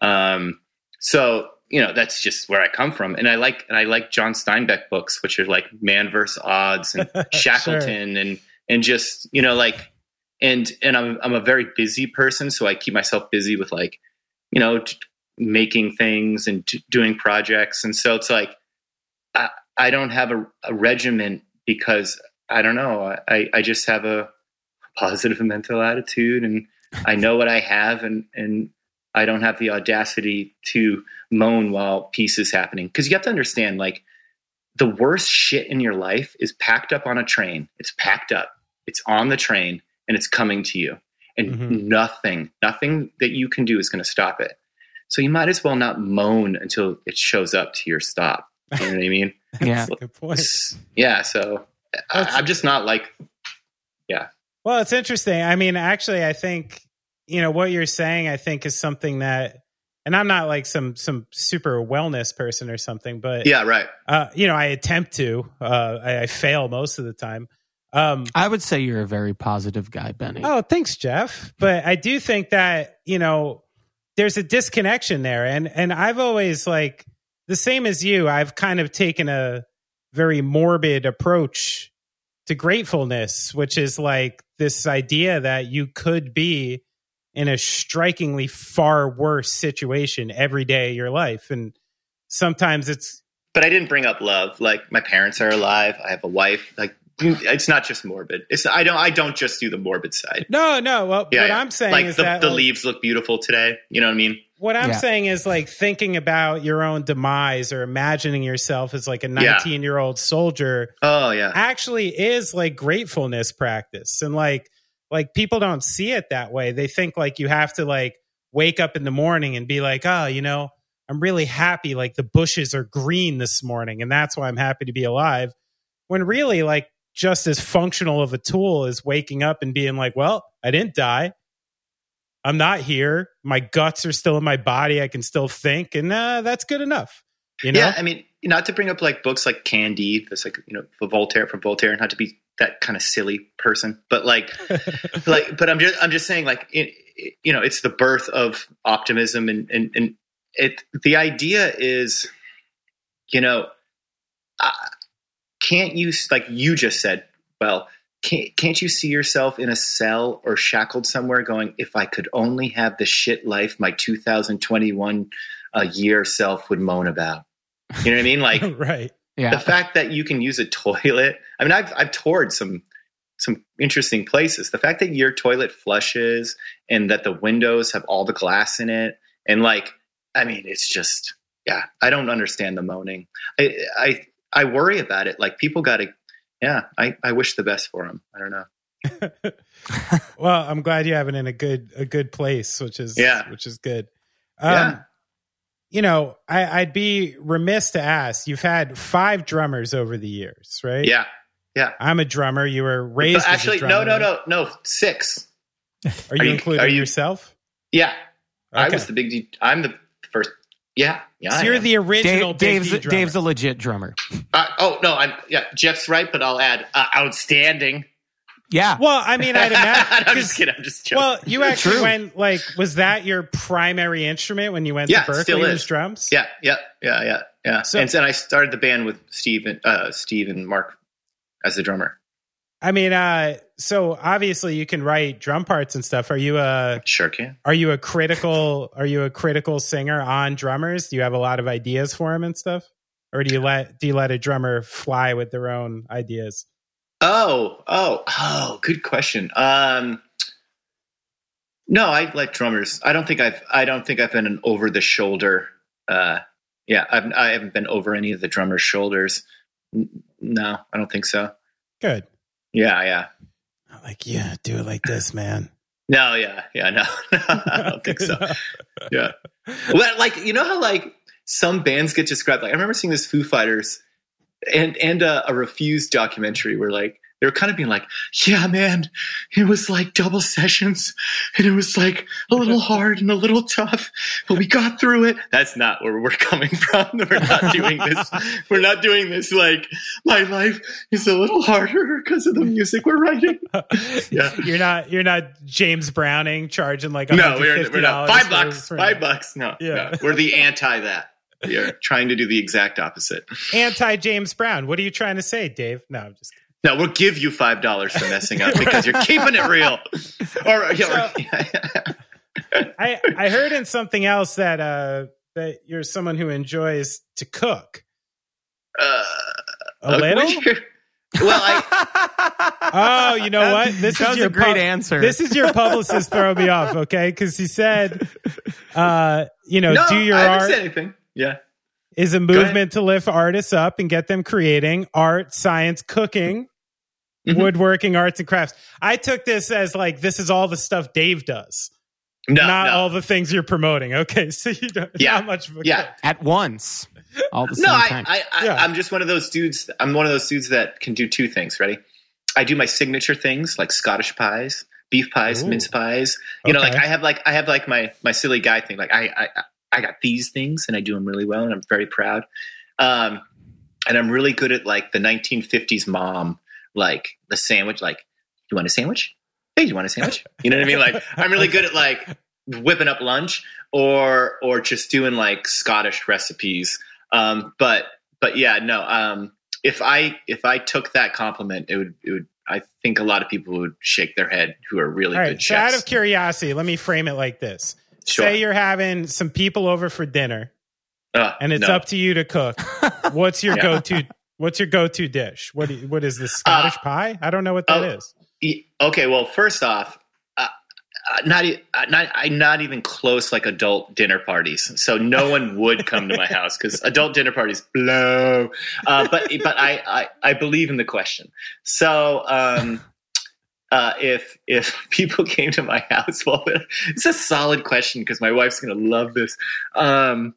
Um, so, you know, that's just where I come from. And I like, and I like John Steinbeck books, which are like Man vs. Odds and Shackleton and, and just, you know, like, and, and I'm, I'm a very busy person. So I keep myself busy with like, you know, t- making things and t- doing projects. And so it's like, I, I don't have a, a regiment because I don't know. I, I just have a positive mental attitude and I know what I have and, and I don't have the audacity to moan while peace is happening. Cause you have to understand, like, the worst shit in your life is packed up on a train. It's packed up. It's on the train and it's coming to you. And Mhm. nothing, nothing that you can do is going to stop it. So you might as well not moan until it shows up to your stop. You know what I mean? yeah. Good point. Yeah. So I, I'm just not like, Well, it's interesting. I mean, actually, I think you know what you're saying. I think is something that, and I'm not like some some super wellness person or something, but yeah, right. uh, you know, I attempt to. Uh, I, I fail most of the time. Um, I would say you're a very positive guy, Benny. oh, thanks, Jeff. But I do think that you know there's a disconnection there, and and I've always like the same as you. I've kind of taken a very morbid approach to gratefulness, which is like this idea that you could be in a strikingly far worse situation every day of your life, and sometimes it's But I didn't bring up love. Like my parents are alive. I have a wife. Like it's not just morbid. It's I don't I don't just do the morbid side. no, no. Well, Yeah, what yeah. I'm saying like is the, that the like, leaves look beautiful today. You know what I mean? What I'm Yeah. saying is like thinking about your own demise or imagining yourself as like a Yeah. 19 year old soldier Oh yeah. actually is like gratefulness practice. And like, like people don't see it that way. They think like you have to like wake up in the morning and be like, oh, you know, I'm really happy. Like the bushes are green this morning and that's why I'm happy to be alive. When really, like, just as functional of a tool as waking up and being like, well, I didn't die. I'm not here. My guts are still in my body. I can still think, and uh, that's good enough. You know? Yeah, I mean, not to bring up like books like Candide, that's like you know for Voltaire from Voltaire, not to be that kind of silly person, but like, like, but I'm just I'm just saying like it, it, you know it's the birth of optimism and and and it the idea is, you know, uh, can't you like you just said well can't, can't you see yourself in a cell or shackled somewhere going if i could only have the shit life my 2021 uh, year self would moan about. You know what i mean? Like right. Yeah. the fact that you can use a toilet i mean i've i've toured some some interesting places. The fact that your toilet flushes and that the windows have all the glass in it and like i mean it's just yeah i don't understand the moaning. I i i worry about it. Like people got to yeah i i wish the best for him. i don't know Well, I'm glad you have it in a good a good place, which is Yeah. which is good. Um, Yeah. You know, I, I'd be remiss to ask. You've had five drummers over the years, right? yeah yeah I'm a drummer. You were raised. But actually as a no no no no six Are you, Are you- including are you- yourself? yeah i was the big D, i'm the first yeah yeah So you're the original Dave, Big Dave's, D drummer. Dave's a legit drummer. Uh, oh no, I'm yeah. Jeff's right, but I'll add uh, outstanding. Yeah. well, I mean, I'd imagine. I'm 'cause- just kidding. I'm just joking. Well, you actually True. went like, was that your primary instrument when you went Yeah, to Berklee? still was is. drums. yeah, yeah, yeah, yeah, yeah. So- and then I started the band with Steve and uh, Steve and Mark as the drummer. I mean, uh, so obviously you can write drum parts and stuff. Are you a Sure can. are you a critical are you a critical singer on drummers? Do you have a lot of ideas for them and stuff, or do you let do you let a drummer fly with their own ideas? Oh, oh, oh. Good question. Um, no, I like drummers. I don't think I've. I don't think I've been an over the shoulder. Uh, yeah, I've, I haven't been over any of the drummers' shoulders. No, I don't think so. Good. Yeah, yeah. Like, yeah, do it like this, man. No, yeah, yeah, no, I don't think so. Yeah. Well, like you know how like some bands get described. Like I remember seeing this Foo Fighters and and uh, a Refused documentary where like they were kind of being like, yeah, man, it was like double sessions and it was like a little hard and a little tough, but we got through it. That's not where we're coming from. We're not doing this. We're not doing this. Like my life is a little harder because of the music we're writing. Yeah. You're not you're not James Browning charging like No, we're, we're not. Five bucks. Five bucks. No, Yeah. no. We're the anti that. We are trying to do the exact opposite. Anti James Brown. What are you trying to say, Dave? No, I'm just kidding. No, we'll give you five dollars for messing up because you're keeping it real. Or, yeah, or- I I heard in something else that uh that you're someone who enjoys to cook. uh, A little? Well, I Oh, you know what? This is your a great pub- answer. This is your publicist throwing me off, okay? Because he said, uh, you know, no, do your I art said anything. Yeah, is a movement to lift artists up and get them creating art, science, cooking, Mhm. woodworking, arts and crafts. I took this as like this is all the stuff Dave does, no, not no. all the things you're promoting. Okay, so you don't Yeah. not much of a Yeah. cook. At once. All at the same no, I, time. I, I, Yeah. I'm just one of those dudes. I'm one of those dudes that can do two things. Ready? I do my signature things like Scottish pies, beef pies, Ooh. mince pies. You know, like I have like I have like my my silly guy thing. Like I I I got these things and I do them really well and I'm very proud. Um, and I'm really good at like the 1950s mom, like the sandwich. Like, you want a sandwich? Hey, do you want a sandwich? You know what I mean? Like, I'm really good at like whipping up lunch or or just doing like Scottish recipes. Um, but but yeah, no. Um, if I if I took that compliment, it would it would. I think a lot of people would shake their head who are really All good right. So out of curiosity, let me frame it like this: Sure. Say you're having some people over for dinner, Uh, and it's no. up to you to cook. What's your Yeah. go-to? What's your go-to dish? What do you- what is the Scottish pie? I don't know what that oh, is. E- Okay, well, first off, uh, uh, not e- uh, not I'm not even close like adult dinner parties, so no one would come to my house because adult dinner parties blow. Uh, but but I, I I believe in the question. So um, uh, if if people came to my house, well, it's a solid question because my wife's gonna love this. Um,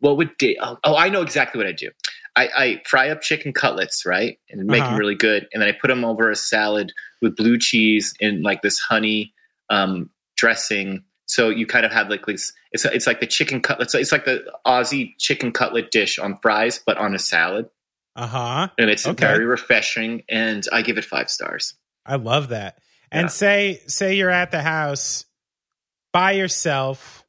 what would da- oh, oh I know exactly what I do. I, I fry up chicken cutlets, right, and make Uh-huh. them really good, and then I put them over a salad with blue cheese and like this honey um, dressing So you kind of have like this. It's it's like the chicken cutlet. It's like the Aussie chicken cutlet dish on fries, but on a salad, Uh huh. and it's Okay. very refreshing. And I give it five stars. I love that. And Yeah. say say you're at the house by yourself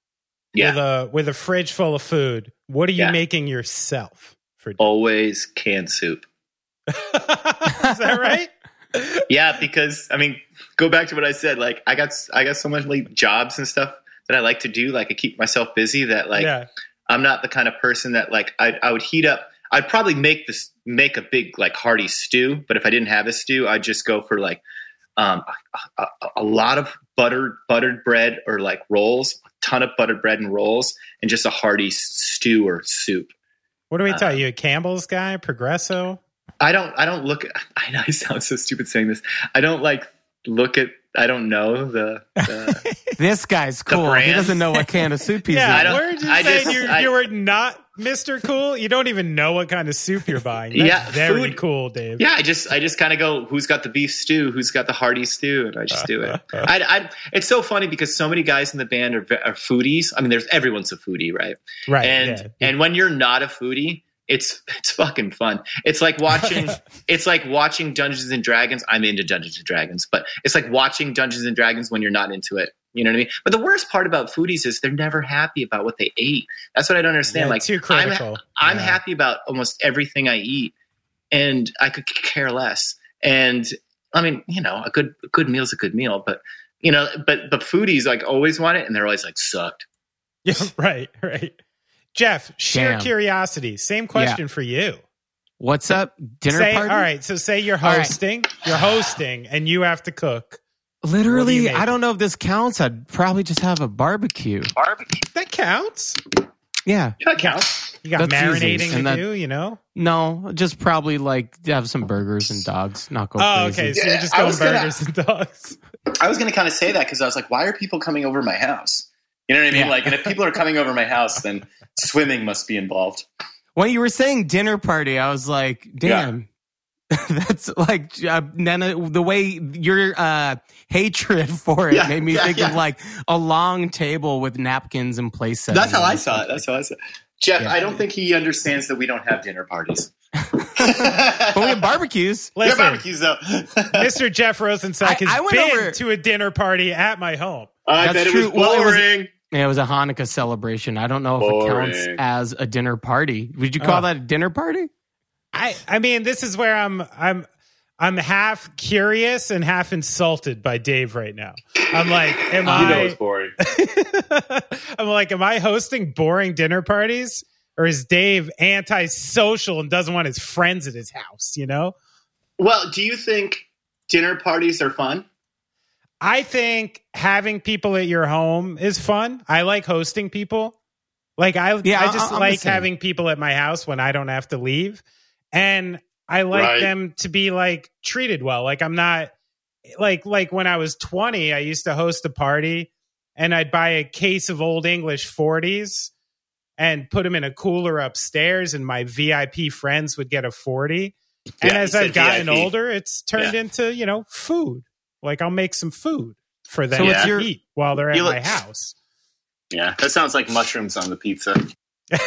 Yeah, with a with a fridge full of food. What are you Yeah. making yourself for? always canned soup. Is that right? Yeah, because I mean, go back to what I said. Like, I got I got so much like jobs and stuff that I like to do. Like, I keep myself busy. That like, yeah. I'm not the kind of person that like I I would heat up. I'd probably make this make a big like hearty stew, but if I didn't have a stew, I'd just go for like um, a, a, a lot of buttered buttered bread or like rolls, a ton of buttered bread and rolls, and just a hearty stew or soup. What do we tell Uh, you? A Campbell's guy, Progresso. I don't I don't look I know I sound so stupid saying this. I don't like look at I don't know the, the This guy's cool. He doesn't know what can of soup he's Yeah, I eating. don't- where did you I say just- you, I- you were not Mr. Cool? You don't even know what kind of soup you're buying. That's Yeah, very food- cool, Dave. yeah I just I just kind of go who's got the beef stew who's got the hearty stew and I just do it. I, I it's so funny because so many guys in the band are, are foodies. I mean, there's everyone's a foodie, right? Right. and yeah. and when you're not a foodie it's it's fucking fun it's like watching it's like watching dungeons and dragons i'm into dungeons and dragons but it's like watching dungeons and dragons when you're not into it you know what i mean but the worst part about foodies is they're never happy about what they ate that's what i don't understand Yeah, like too i'm. I'm Yeah. happy about almost everything i eat and i could care less and i mean you know a good a good meal's a good meal but you know but but foodies like always want it and they're always like sucked Yeah, right, right. Jeff, sheer Damn. curiosity. Same question for you. What's up? Dinner say, party? All right, so say you're All right. hosting, you're hosting, and you have to cook. What do Literally. I don't know if this counts. I'd probably just have a barbecue. barbecue That counts. Yeah. that counts You got That's easy. marinating to that- do, you know? No, just probably like have some burgers and dogs. Not go Oh, crazy. okay. So Yeah, you're just I going was gonna- burgers and dogs. I was going to kind of say that because I was like, why are people coming over my house? You know what I mean? Yeah. Like, and if people are coming over my house, then swimming must be involved. When you were saying dinner party, I was like, damn. That's like uh, Nana. The way your uh, hatred for it Yeah, made me yeah, think yeah. of like a long table with napkins and place set. That's how I saw it. That's how I saw it. Jeff, Yeah. I don't think he understands that we don't have dinner parties. But we have barbecues. We have barbecues, though. Mr. Jeff Rosenstock I- has I went been over- to a dinner party at my home. I That's bet it true. was Well, it was- Yeah, it was a Hanukkah celebration. I don't know if it counts as a dinner party. Would you call Oh. that a dinner party? I I mean, this is where I'm I'm I'm half curious and half insulted by Dave right now. I'm like, am You you know I it's boring. I'm like, am I hosting boring dinner parties? Or is Dave antisocial and doesn't want his friends at his house, you know? Well, do you think dinner parties are fun? I think having people at your home is fun. I like hosting people. Like I, Yeah, I I- just I'm like having people at my house when I don't have to leave, and I like Right. them to be like treated well. Like I'm not like like when I was 20, I used to host a party, and I'd buy a case of Old English 40s and put them in a cooler upstairs, and my VIP friends would get a 40. And as I've gotten VIP. older, it's turned into you know food. Like I'll make some food for them So what's to your- eat while they're at You my house. Yeah, that sounds like mushrooms on the pizza.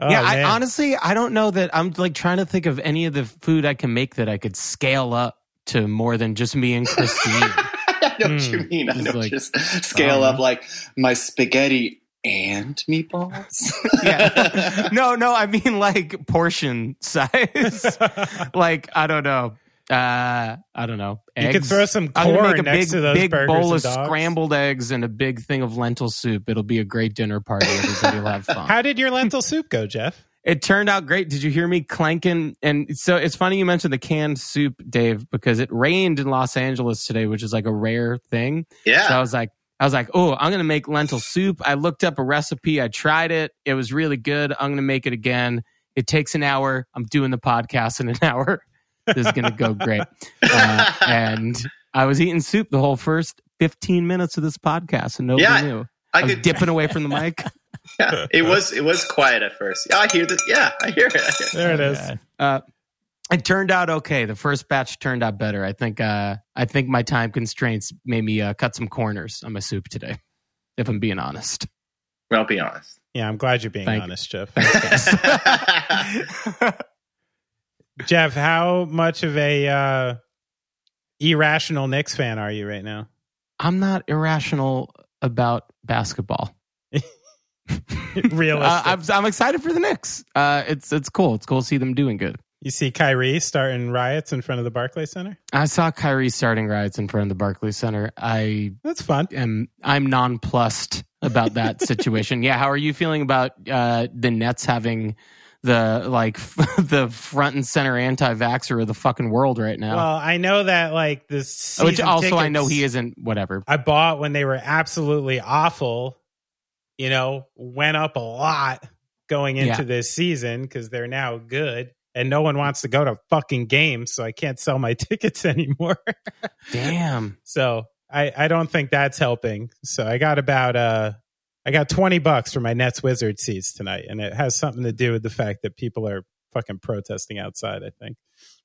Oh, yeah, I honestly I don't know that I'm like trying to think of any of the food I can make that I could scale up to more than just me and Christine. I know what Hmm. you mean. I know like- just scale um, up like my spaghetti and meatballs. yeah. No, no, I mean like portion size. like I don't know. Uh I don't know. you could throw some I'm gonna corn make a next big, to those big burgers bowl and of dogs. scrambled eggs and a big thing of lentil soup. It'll be a great dinner party. Everybody will have fun. How did your lentil soup go, Jeff? It turned out great. Did you hear me clanking? And so it's funny you mentioned the canned soup, Dave, because it rained in Los Angeles today, which is like a rare thing. yeah. So I was like, I was like, oh, I'm gonna make lentil soup. I looked up a recipe. I tried it. It was really good. I'm gonna make it again. It takes an hour. I'm doing the podcast in an hour. This is gonna go great. Uh, and I was eating soup the whole first 15 minutes of this podcast, and nobody Yeah, knew. I, I was could dipping away from the mic. Yeah, it was it was quiet at first. Yeah, I hear that. Yeah, I hear it. I hear it. There it is. Uh, It turned out okay. The first batch turned out better. I think. Uh, I think my time constraints made me uh, cut some corners on my soup today. If I'm being honest. Well, be honest. Yeah, I'm glad you're being Thank- honest, Jeff. yeah, Jeff, how much of a uh, irrational Knicks fan are you right now? I'm not irrational about basketball. Realistic. Uh, I'm, I'm excited for the Knicks. Uh, it's it's cool. It's cool to see them doing good. you see Kyrie starting riots in front of the Barclays Center. I saw Kyrie starting riots in front of the Barclays Center. I That's fun. am I'm nonplussed about that situation. yeah, how are you feeling about uh, the Nets having the like the front and center anti-vaxxer of the fucking world right now? Well, I know that like this, Which also I know he isn't. Whatever. I bought when they were absolutely awful. You know, went up a lot going into Yeah. this season because they're now good, and no one wants to go to fucking games, so I can't sell my tickets anymore. Damn. so I I don't think that's helping. So I got about uh I got twenty bucks for my Nets Wizard seats tonight, and it has something to do with the fact that people are fucking protesting outside. I think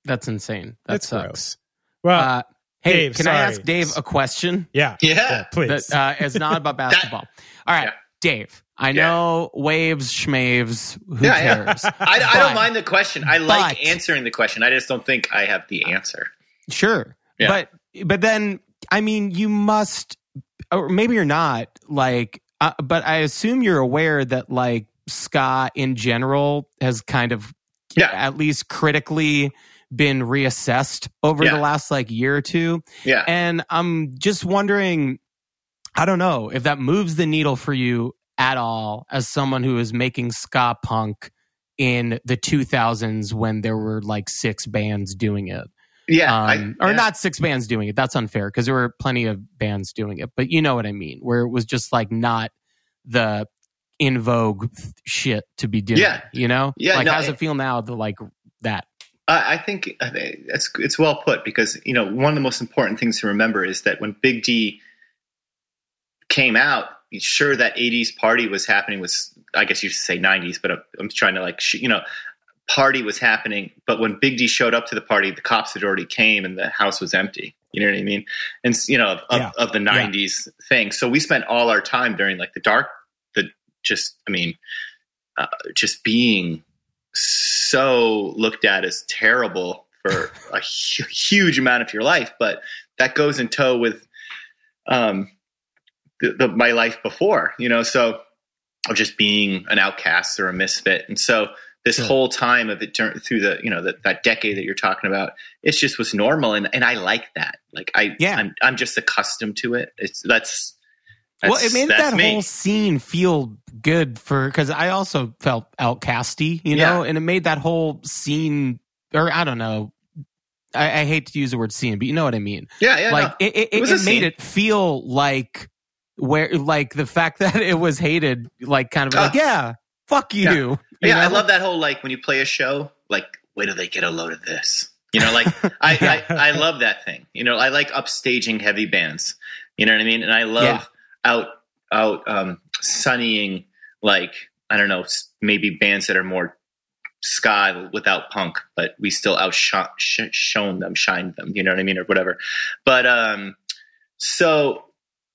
That's insane. That that's sucks. gross. Well, Uh, hey, Dave, can I ask Dave a question? yeah, yeah. please. that uh, is not about basketball. All right, Yeah. Dave. I Yeah. know waves, schmaves. Who Yeah, yeah. cares? I, I But- don't mind the question. I like but- answering the question. I just don't think I have the answer. Sure. Yeah. But but then I mean you must or maybe you're not like uh, but I assume you're aware that like ska in general has kind of Yeah. at least critically been reassessed over Yeah. the last like year or two Yeah. and I'm just wondering I don't know if that moves the needle for you at all as someone who is making ska punk in the 2000s when there were like six bands doing it yeah. um, I, or yeah. not six bands doing it. That's unfair because there were plenty of bands doing it. But you know what I mean, where it was just like not the in vogue shit to be doing. Yeah. you know. Yeah, Like, no, how's it- it feel now? The like that. I I think it's it's well put because you know one of the most important things to remember is that when Big D came out, sure that '80s party was happening. Was I guess you should say '90s, but I'm, I'm trying to like you know party was happening. But when Big D showed up to the party, the cops had already came and the house was empty. You know what I mean? And you know of, Yeah. of the '90s thing. So we spent all our time during like the dark, the just I mean, uh, just being so looked at as terrible for a hu- huge amount of your life, but that goes in tow with um, the, the, my life before, you know, so of just being an outcast or a misfit. And so this Sure. whole time of it through the, you know, that, that decade that you're talking about, it just was normal. And, and I like that. Like I, Yeah. I'm, I'm just accustomed to it. It's that's, well, it made that me. whole scene feel good for because I also felt outcasty, you know, and it made that whole scene, or I don't know. I, I hate to use the word scene, but you know what I mean. yeah, yeah, like no. it, it, It was it, made it feel like where like the fact that it was hated like kind of like yeah fuck you, Yeah. Yeah, I love that whole like when you play a show, like wait till they get a load of this. You know, like I, I I love that thing. You know, I like upstaging heavy bands. You know what I mean? And I love Yeah. out out um sunnying like I don't know, maybe bands that are more ska without punk, but we still outshone sh- shown them, shined them. You know what I mean, or whatever. But um, so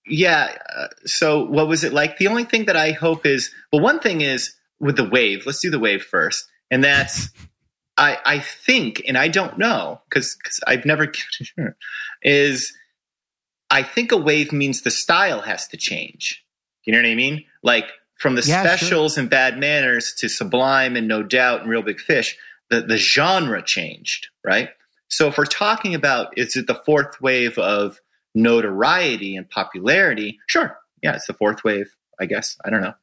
yeah. Uh, so what was it like? The only thing that I hope is well, one thing is with the wave. Let's do the wave first, and that's I I think, and I don't know because I've never given is I think a wave means the style has to change. You know what I mean? Like from the Yeah, sure. specials and bad manners to Sublime and No Doubt and Real Big Fish, the the genre changed, right? So if we're talking about is it the fourth wave of notoriety and popularity? Sure, yeah, it's the fourth wave. I guess I don't know.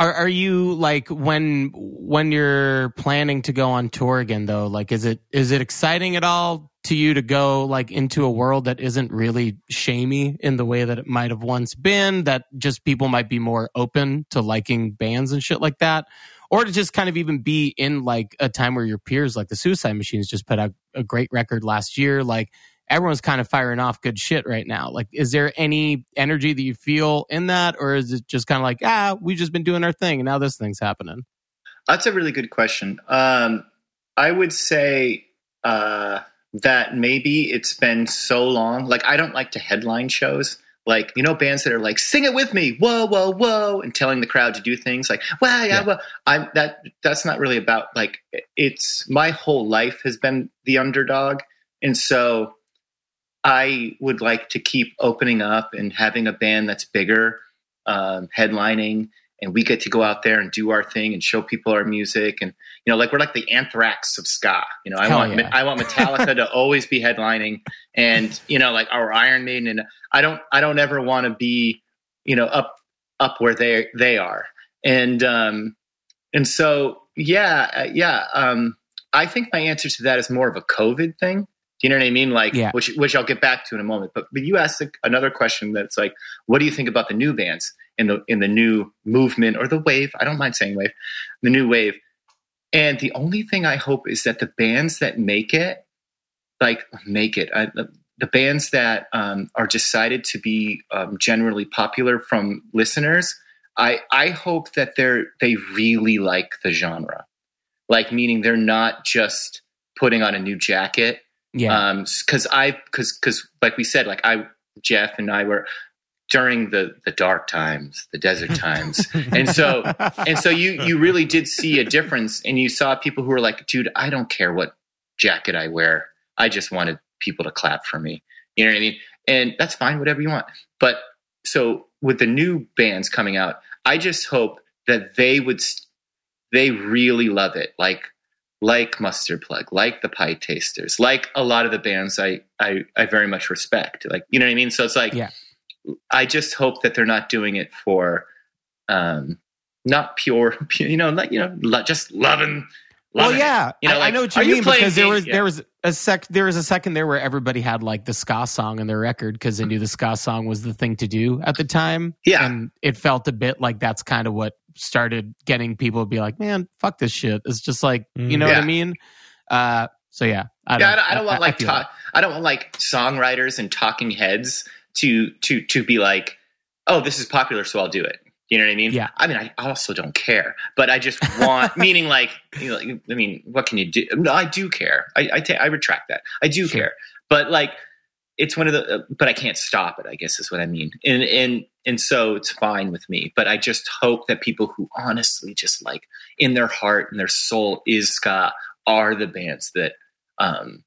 Are, are you like when when you're planning to go on tour again though like is it is it exciting at all to you to go like into a world that isn't really shamey in the way that it might have once been that just people might be more open to liking bands and shit like that? Or to just kind of even be in like a time where your peers like the suicide machines just put out a great record last year like everyone's kind of firing off good shit right now like is there any energy that you feel in that or is it just kind of like ah we've just been doing our thing and now this thing's happening That's a really good question. Um, I would say uh, that maybe it's been so long. Like I don't like to headline shows. Like you know, bands that are like "Sing it with me," whoa, whoa, whoa, and telling the crowd to do things like "Well, yeah, yeah. well." I'm that. That's not really about like it's. My whole life has been the underdog, and so I would like to keep opening up and having a band that's bigger, um, headlining, and we get to go out there and do our thing and show people our music and you know like we're like the anthrax of ska. You know i Hell want yeah. i want metallica to always be headlining and you know like our iron maiden and i don't i don't ever want to be you know up up where they they are. And um and so yeah uh, yeah um i think my answer to that is more of a covid thing do you know what I mean? Like, Yeah. which which I'll get back to in a moment. But but you asked another question that's like, what do you think about the new bands in the in the new movement or the wave? I don't mind saying wave, the new wave. And the only thing I hope is that the bands that make it, like make it, I, the, the bands that um, are decided to be um, generally popular from listeners, I I hope that they're they really like the genre, like meaning they're not just putting on a new jacket Yeah. um because i because because like we said like i jeff and i were during the the dark times the desert times. And so and so you you really did see a difference and you saw people who were like dude i don't care what jacket i wear. I just wanted people to clap for me. You know what i mean? And that's fine whatever you want. But so with the new bands coming out i just hope that they would they really love it. Like like Mustard Plug, like the Pietasters, like a lot of the bands I, I I very much respect. Like you know what I mean? So it's like Yeah. I just hope that they're not doing it for um not pure, you know, like you know, just loving. Well, it. yeah, You know, I, I know what you you mean playing because there was Yeah. there was a sec there was a second there where everybody had like the ska song in their record because they knew the ska song was the thing to do at the time. Yeah. and it felt a bit like that's kind of what started getting people to be like, man, fuck this shit. It's just like you know what I mean. Uh, so yeah, I yeah, I don't, I don't want like feel talk, I don't want like songwriters and talking heads to to to be like, oh, this is popular, so I'll do it. You know what I mean? Yeah. I mean, I also don't care, but I just want meaning like, you know, I mean, what can you do? No, I do care. I I, retract that. I do Sure. care, but like, it's one of the. Uh, but I can't stop it. I guess is what I mean. And and and so it's fine with me. But I just hope that people who honestly just like in their heart and their soul is ska are the bands that um,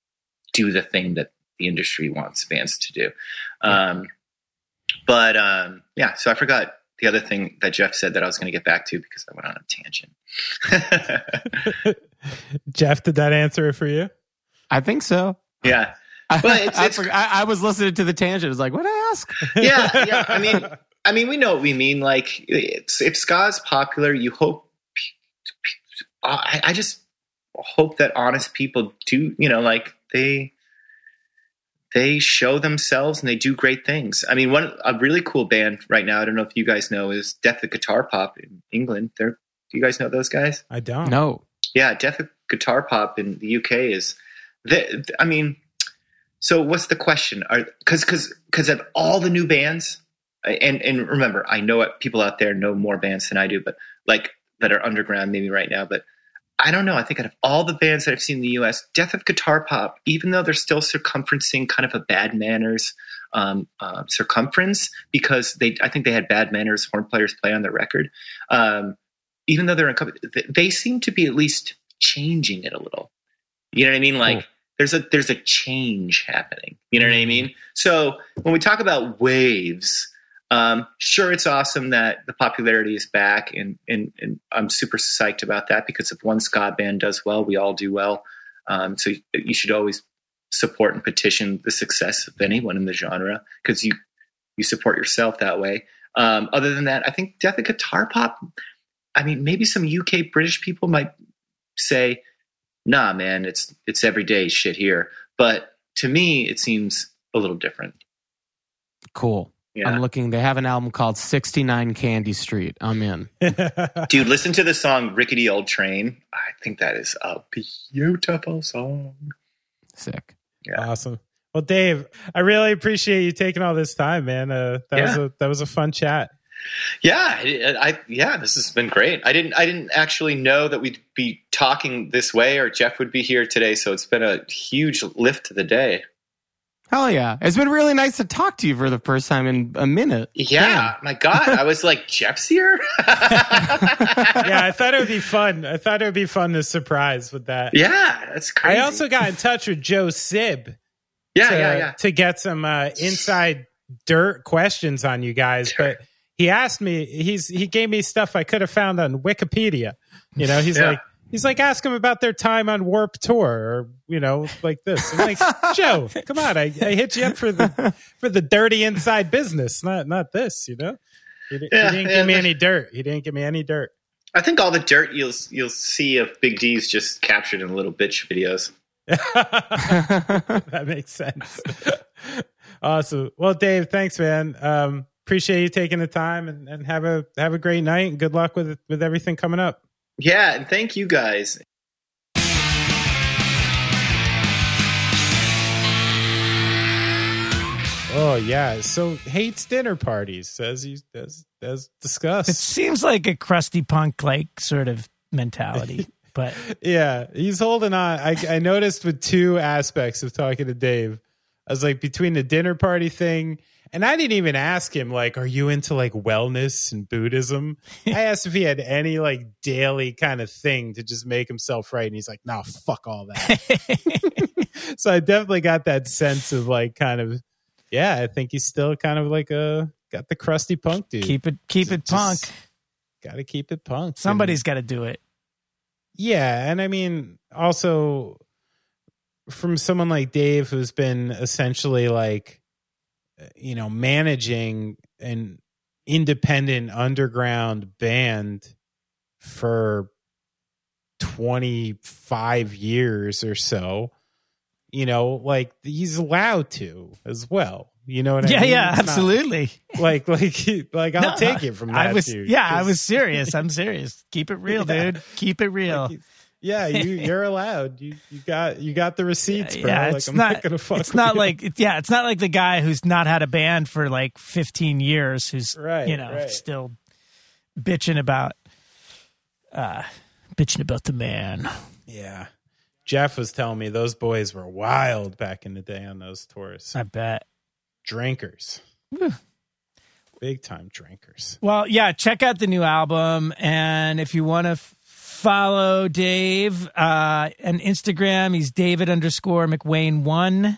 do the thing that the industry wants bands to do. Um, but um, yeah, so I forgot the other thing that Jeff said that I was going to get back to because I went on a tangent. Jeff, did that answer it for you? I think so. yeah, I, Well, it's- I, it's- forgot- I, I was listening to the tangent. I was like, what I ask? yeah, yeah. I mean, I mean, we know what we mean. Like, it's, if ska is popular, you hope. Uh, I, I just hope that honest people do. You know, like they they show themselves and they do great things. I mean, one a really cool band right now. I don't know if you guys know is Death of Guitar Pop in England. They're do you guys know those guys? I don't. No. Yeah, Death of Guitar Pop in the UK is. The, I mean, so what's the question? Are because because because of all the new bands, and and remember, I know what people out there know more bands than I do, but like that are underground maybe right now, but. I don't know. I think out of all the bands that I've seen in the U.S., Death of Guitar Pop, even though they're still circumferencing kind of a bad manners um, uh, circumference, because they, I think they had bad manners horn players play on their record. Um, even though they're in, company, th- they seem to be at least changing it a little. You know what I mean? Like Cool. there's a there's a change happening. You know what I mean? So when we talk about waves, um, sure, it's awesome that the popularity is back, and, and and I'm super psyched about that because if one ska band does well, we all do well. Um, so you, you should always support and petition the success of anyone in the genre because you you support yourself that way. Um, other than that, I think Death of Guitar Pop. I mean, maybe some UK British people might say, "Nah, man, it's it's everyday shit here." But to me, it seems a little different. Cool. Yeah. I'm looking. They have an album called 69 Candy Street. I'm in. Dude, listen to the song Rickety Old Train. I think that is a beautiful song. Sick. Yeah. Awesome. Well, Dave, I really appreciate you taking all this time, man. Uh, that was a that was a fun chat. Yeah, I, I, yeah, this has been great. I didn't I didn't actually know that we'd be talking this way or Jeff would be here today, so it's been a huge lift to the day. Hell yeah. It's been really nice to talk to you for the first time in a minute. Yeah, Damn. my God. I was like, Jeff's here? yeah, I thought it would be fun. I thought it would be fun to surprise with that. Yeah, that's crazy. I also got in touch with Joe Sib. Yeah, to, yeah, yeah. To get some uh, inside dirt questions on you guys, sure. but he asked me, he's he gave me stuff I could have found on Wikipedia. You know, he's yeah. like, He's like, ask him about their time on Warp Tour, or you know, like this. I'm like, Joe, come on, I, I hit you up for the for the dirty inside business, not not this. You know, he, yeah, he didn't yeah, give me any dirt. He didn't give me any dirt. I think all the dirt you'll you'll see of Big D's just captured in little bitch videos. that makes sense. awesome. Well, Dave, thanks, man. Um, appreciate you taking the time and, and have a have a great night and good luck with with everything coming up. Yeah, and thank you guys. Oh yeah, so hates dinner parties as you as as discussed. It seems like a crusty punk like sort of mentality, but yeah, he's holding on. I, I noticed with two aspects of talking to Dave. I was like between the dinner party thing and I didn't even ask him, like, are you into like wellness and Buddhism? I asked if he had any like daily kind of thing to just make himself right. And he's like, no, nah, fuck all that. so I definitely got that sense of like kind of, yeah, I think he's still kind of like a, got the crusty punk dude. Keep it, keep it punk. Got to keep it punk. Somebody's got to do it. Yeah. And I mean, also from someone like Dave, who's been essentially like, you know, managing an independent underground band for 25 years or so, you know, like he's allowed to as well. You know what yeah, I mean? Yeah, it's absolutely. Not, like, like, like, I'll no, take it from that. I was, dude, yeah, I was serious. I'm serious. Keep it real, yeah. dude. Keep it real. Like yeah, you you're allowed. You you got you got the receipts, bro. Yeah, it's like, not, not, gonna fuck. It's not you. like it's, yeah, it's not like the guy who's not had a band for like 15 years, who's right, you know right. still bitching about uh bitching about the man. Yeah, Jeff was telling me those boys were wild back in the day on those tours. I bet drinkers. Big time drinkers. Well, yeah, check out the new album. And if you want to follow Dave uh, on Instagram. He's David underscore McWane one.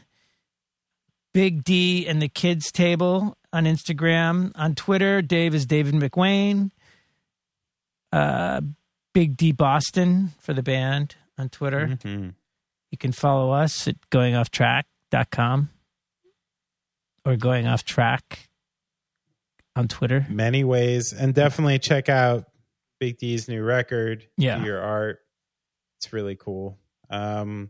Big D and the Kids Table on Instagram. On Twitter, Dave is David McWane. Uh, Big D Boston for the band on Twitter. Mm-hmm. You can follow us at goingofftrack.com or going off track on Twitter. Many ways. And definitely check out Big D's new record, yeah. your art. It's really cool. Um,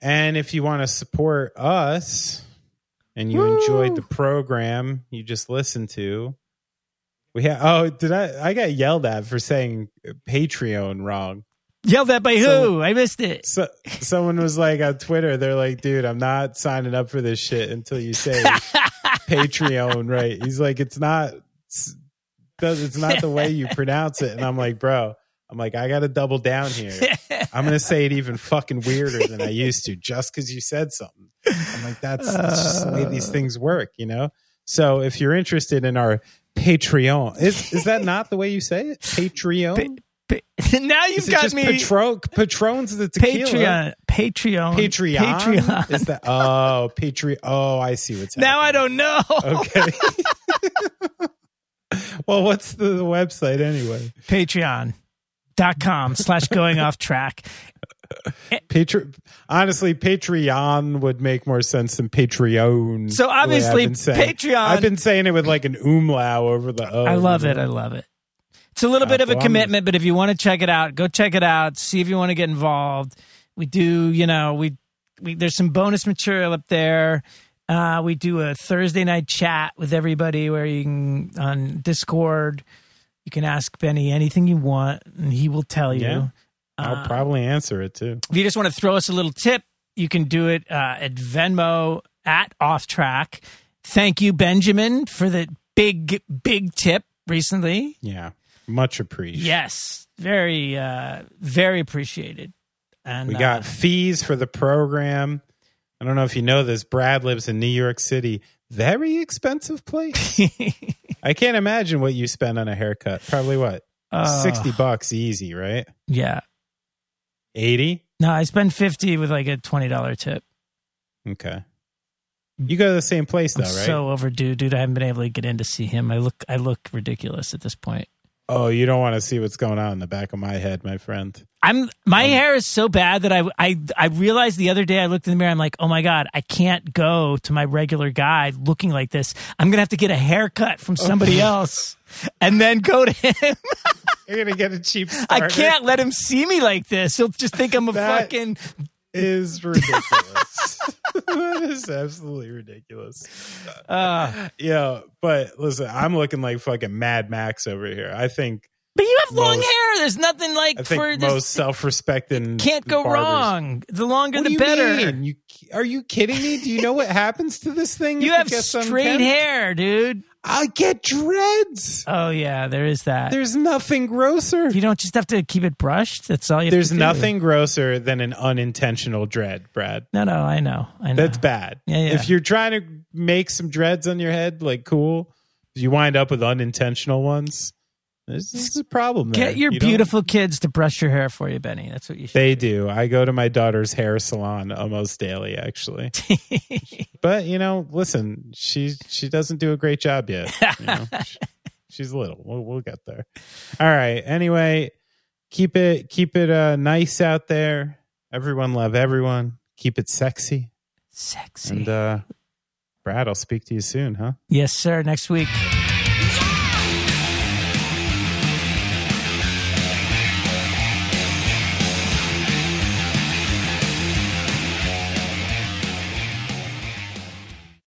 and if you want to support us and you Woo! enjoyed the program you just listened to, we have. Oh, did I? I got yelled at for saying Patreon wrong. Yelled at by so, who? I missed it. So, someone was like on Twitter, they're like, dude, I'm not signing up for this shit until you say Patreon right. He's like, it's not it's, it's not the way you pronounce it. And I'm like, bro, I'm like, I got to double down here. I'm going to say it even fucking weirder than I used to just because you said something. I'm like, that's, that's just the way these uh. things work, you know? So if you're interested in our Patreon, is, is that not the way you say it? Patreon? Pa- pa- now you've got me. Patron, Patron's the tequila. Patreon. Patreon. Patreon. Patreon. Is that? Oh, Patreon. Oh, I see what's happening. Now I don't know. Okay. well, what's the, website anyway? Patreon.com slash going off track. Patre- honestly, Patreon would make more sense than Patreon. So obviously, Patreon. I've been saying it with like an umlaut over the O. I love it. I love it. It's a little bit of a commitment, but if you want to check it out, go check it out. See if you want to get involved. We do, you know, we, we there's some bonus material up there. Uh, we do a Thursday night chat with everybody where you can on Discord. You can ask Benny anything you want, and he will tell you. Yeah, I'll uh, probably answer it too. If you just want to throw us a little tip, you can do it uh, at Venmo at Off Track. Thank you, Benjamin, for the big big tip recently. Yeah, much appreciated. Yes, very, uh, very appreciated. And we got uh, fees for the program. I don't know if you know this. Brad lives in New York City. Very expensive place. I can't imagine what you spend on a haircut. Probably what? uh, 60 bucks easy, right? Yeah. 80? No, I spend fifty with like a twenty dollar tip. Okay. You go to the same place though, I'm right? so overdue, dude. I haven't been able to get in to see him. I look, I look ridiculous at this point. Oh, you don't want to see what's going on in the back of my head, my friend. I'm my um, hair is so bad that I I I realized the other day I looked in the mirror. I'm like, oh my god, I can't go to my regular guy looking like this. I'm gonna have to get a haircut from somebody else, and then go to him. You're going to get a cheap starter. I can't let him see me like this. He'll just think I'm a That- fucking. is ridiculous. that is absolutely ridiculous. Uh, Yeah, but listen, I'm looking like fucking Mad Max over here. I think but you have long Most- hair. There's nothing like I think for most this. self-respecting Can't go barbers- wrong. The longer What the better. You are you kidding me? Do you know what happens to this thing? You have straight hair, dude. I get dreads. Oh yeah, there is that. There's nothing grosser. you don't just have to keep it brushed. That's all you. Have There's nothing grosser than an unintentional dread, Brad. No, no, I know. I know. That's bad. Yeah, yeah. If you're trying to make some dreads on your head, like cool, you wind up with unintentional ones. This, this is a problem. There. Get your You beautiful kids to brush your hair for you, Benny. That's what you should. They do. I go to my daughter's hair salon almost daily, actually. but you know, listen, she she doesn't do a great job yet. You know? She- she's little. We'll, we'll get there. All right. Anyway, keep it keep it uh, nice out there. Everyone love everyone. Keep it sexy. Sexy. And uh, Brad, I'll speak to you soon, huh? yes, sir. Next week.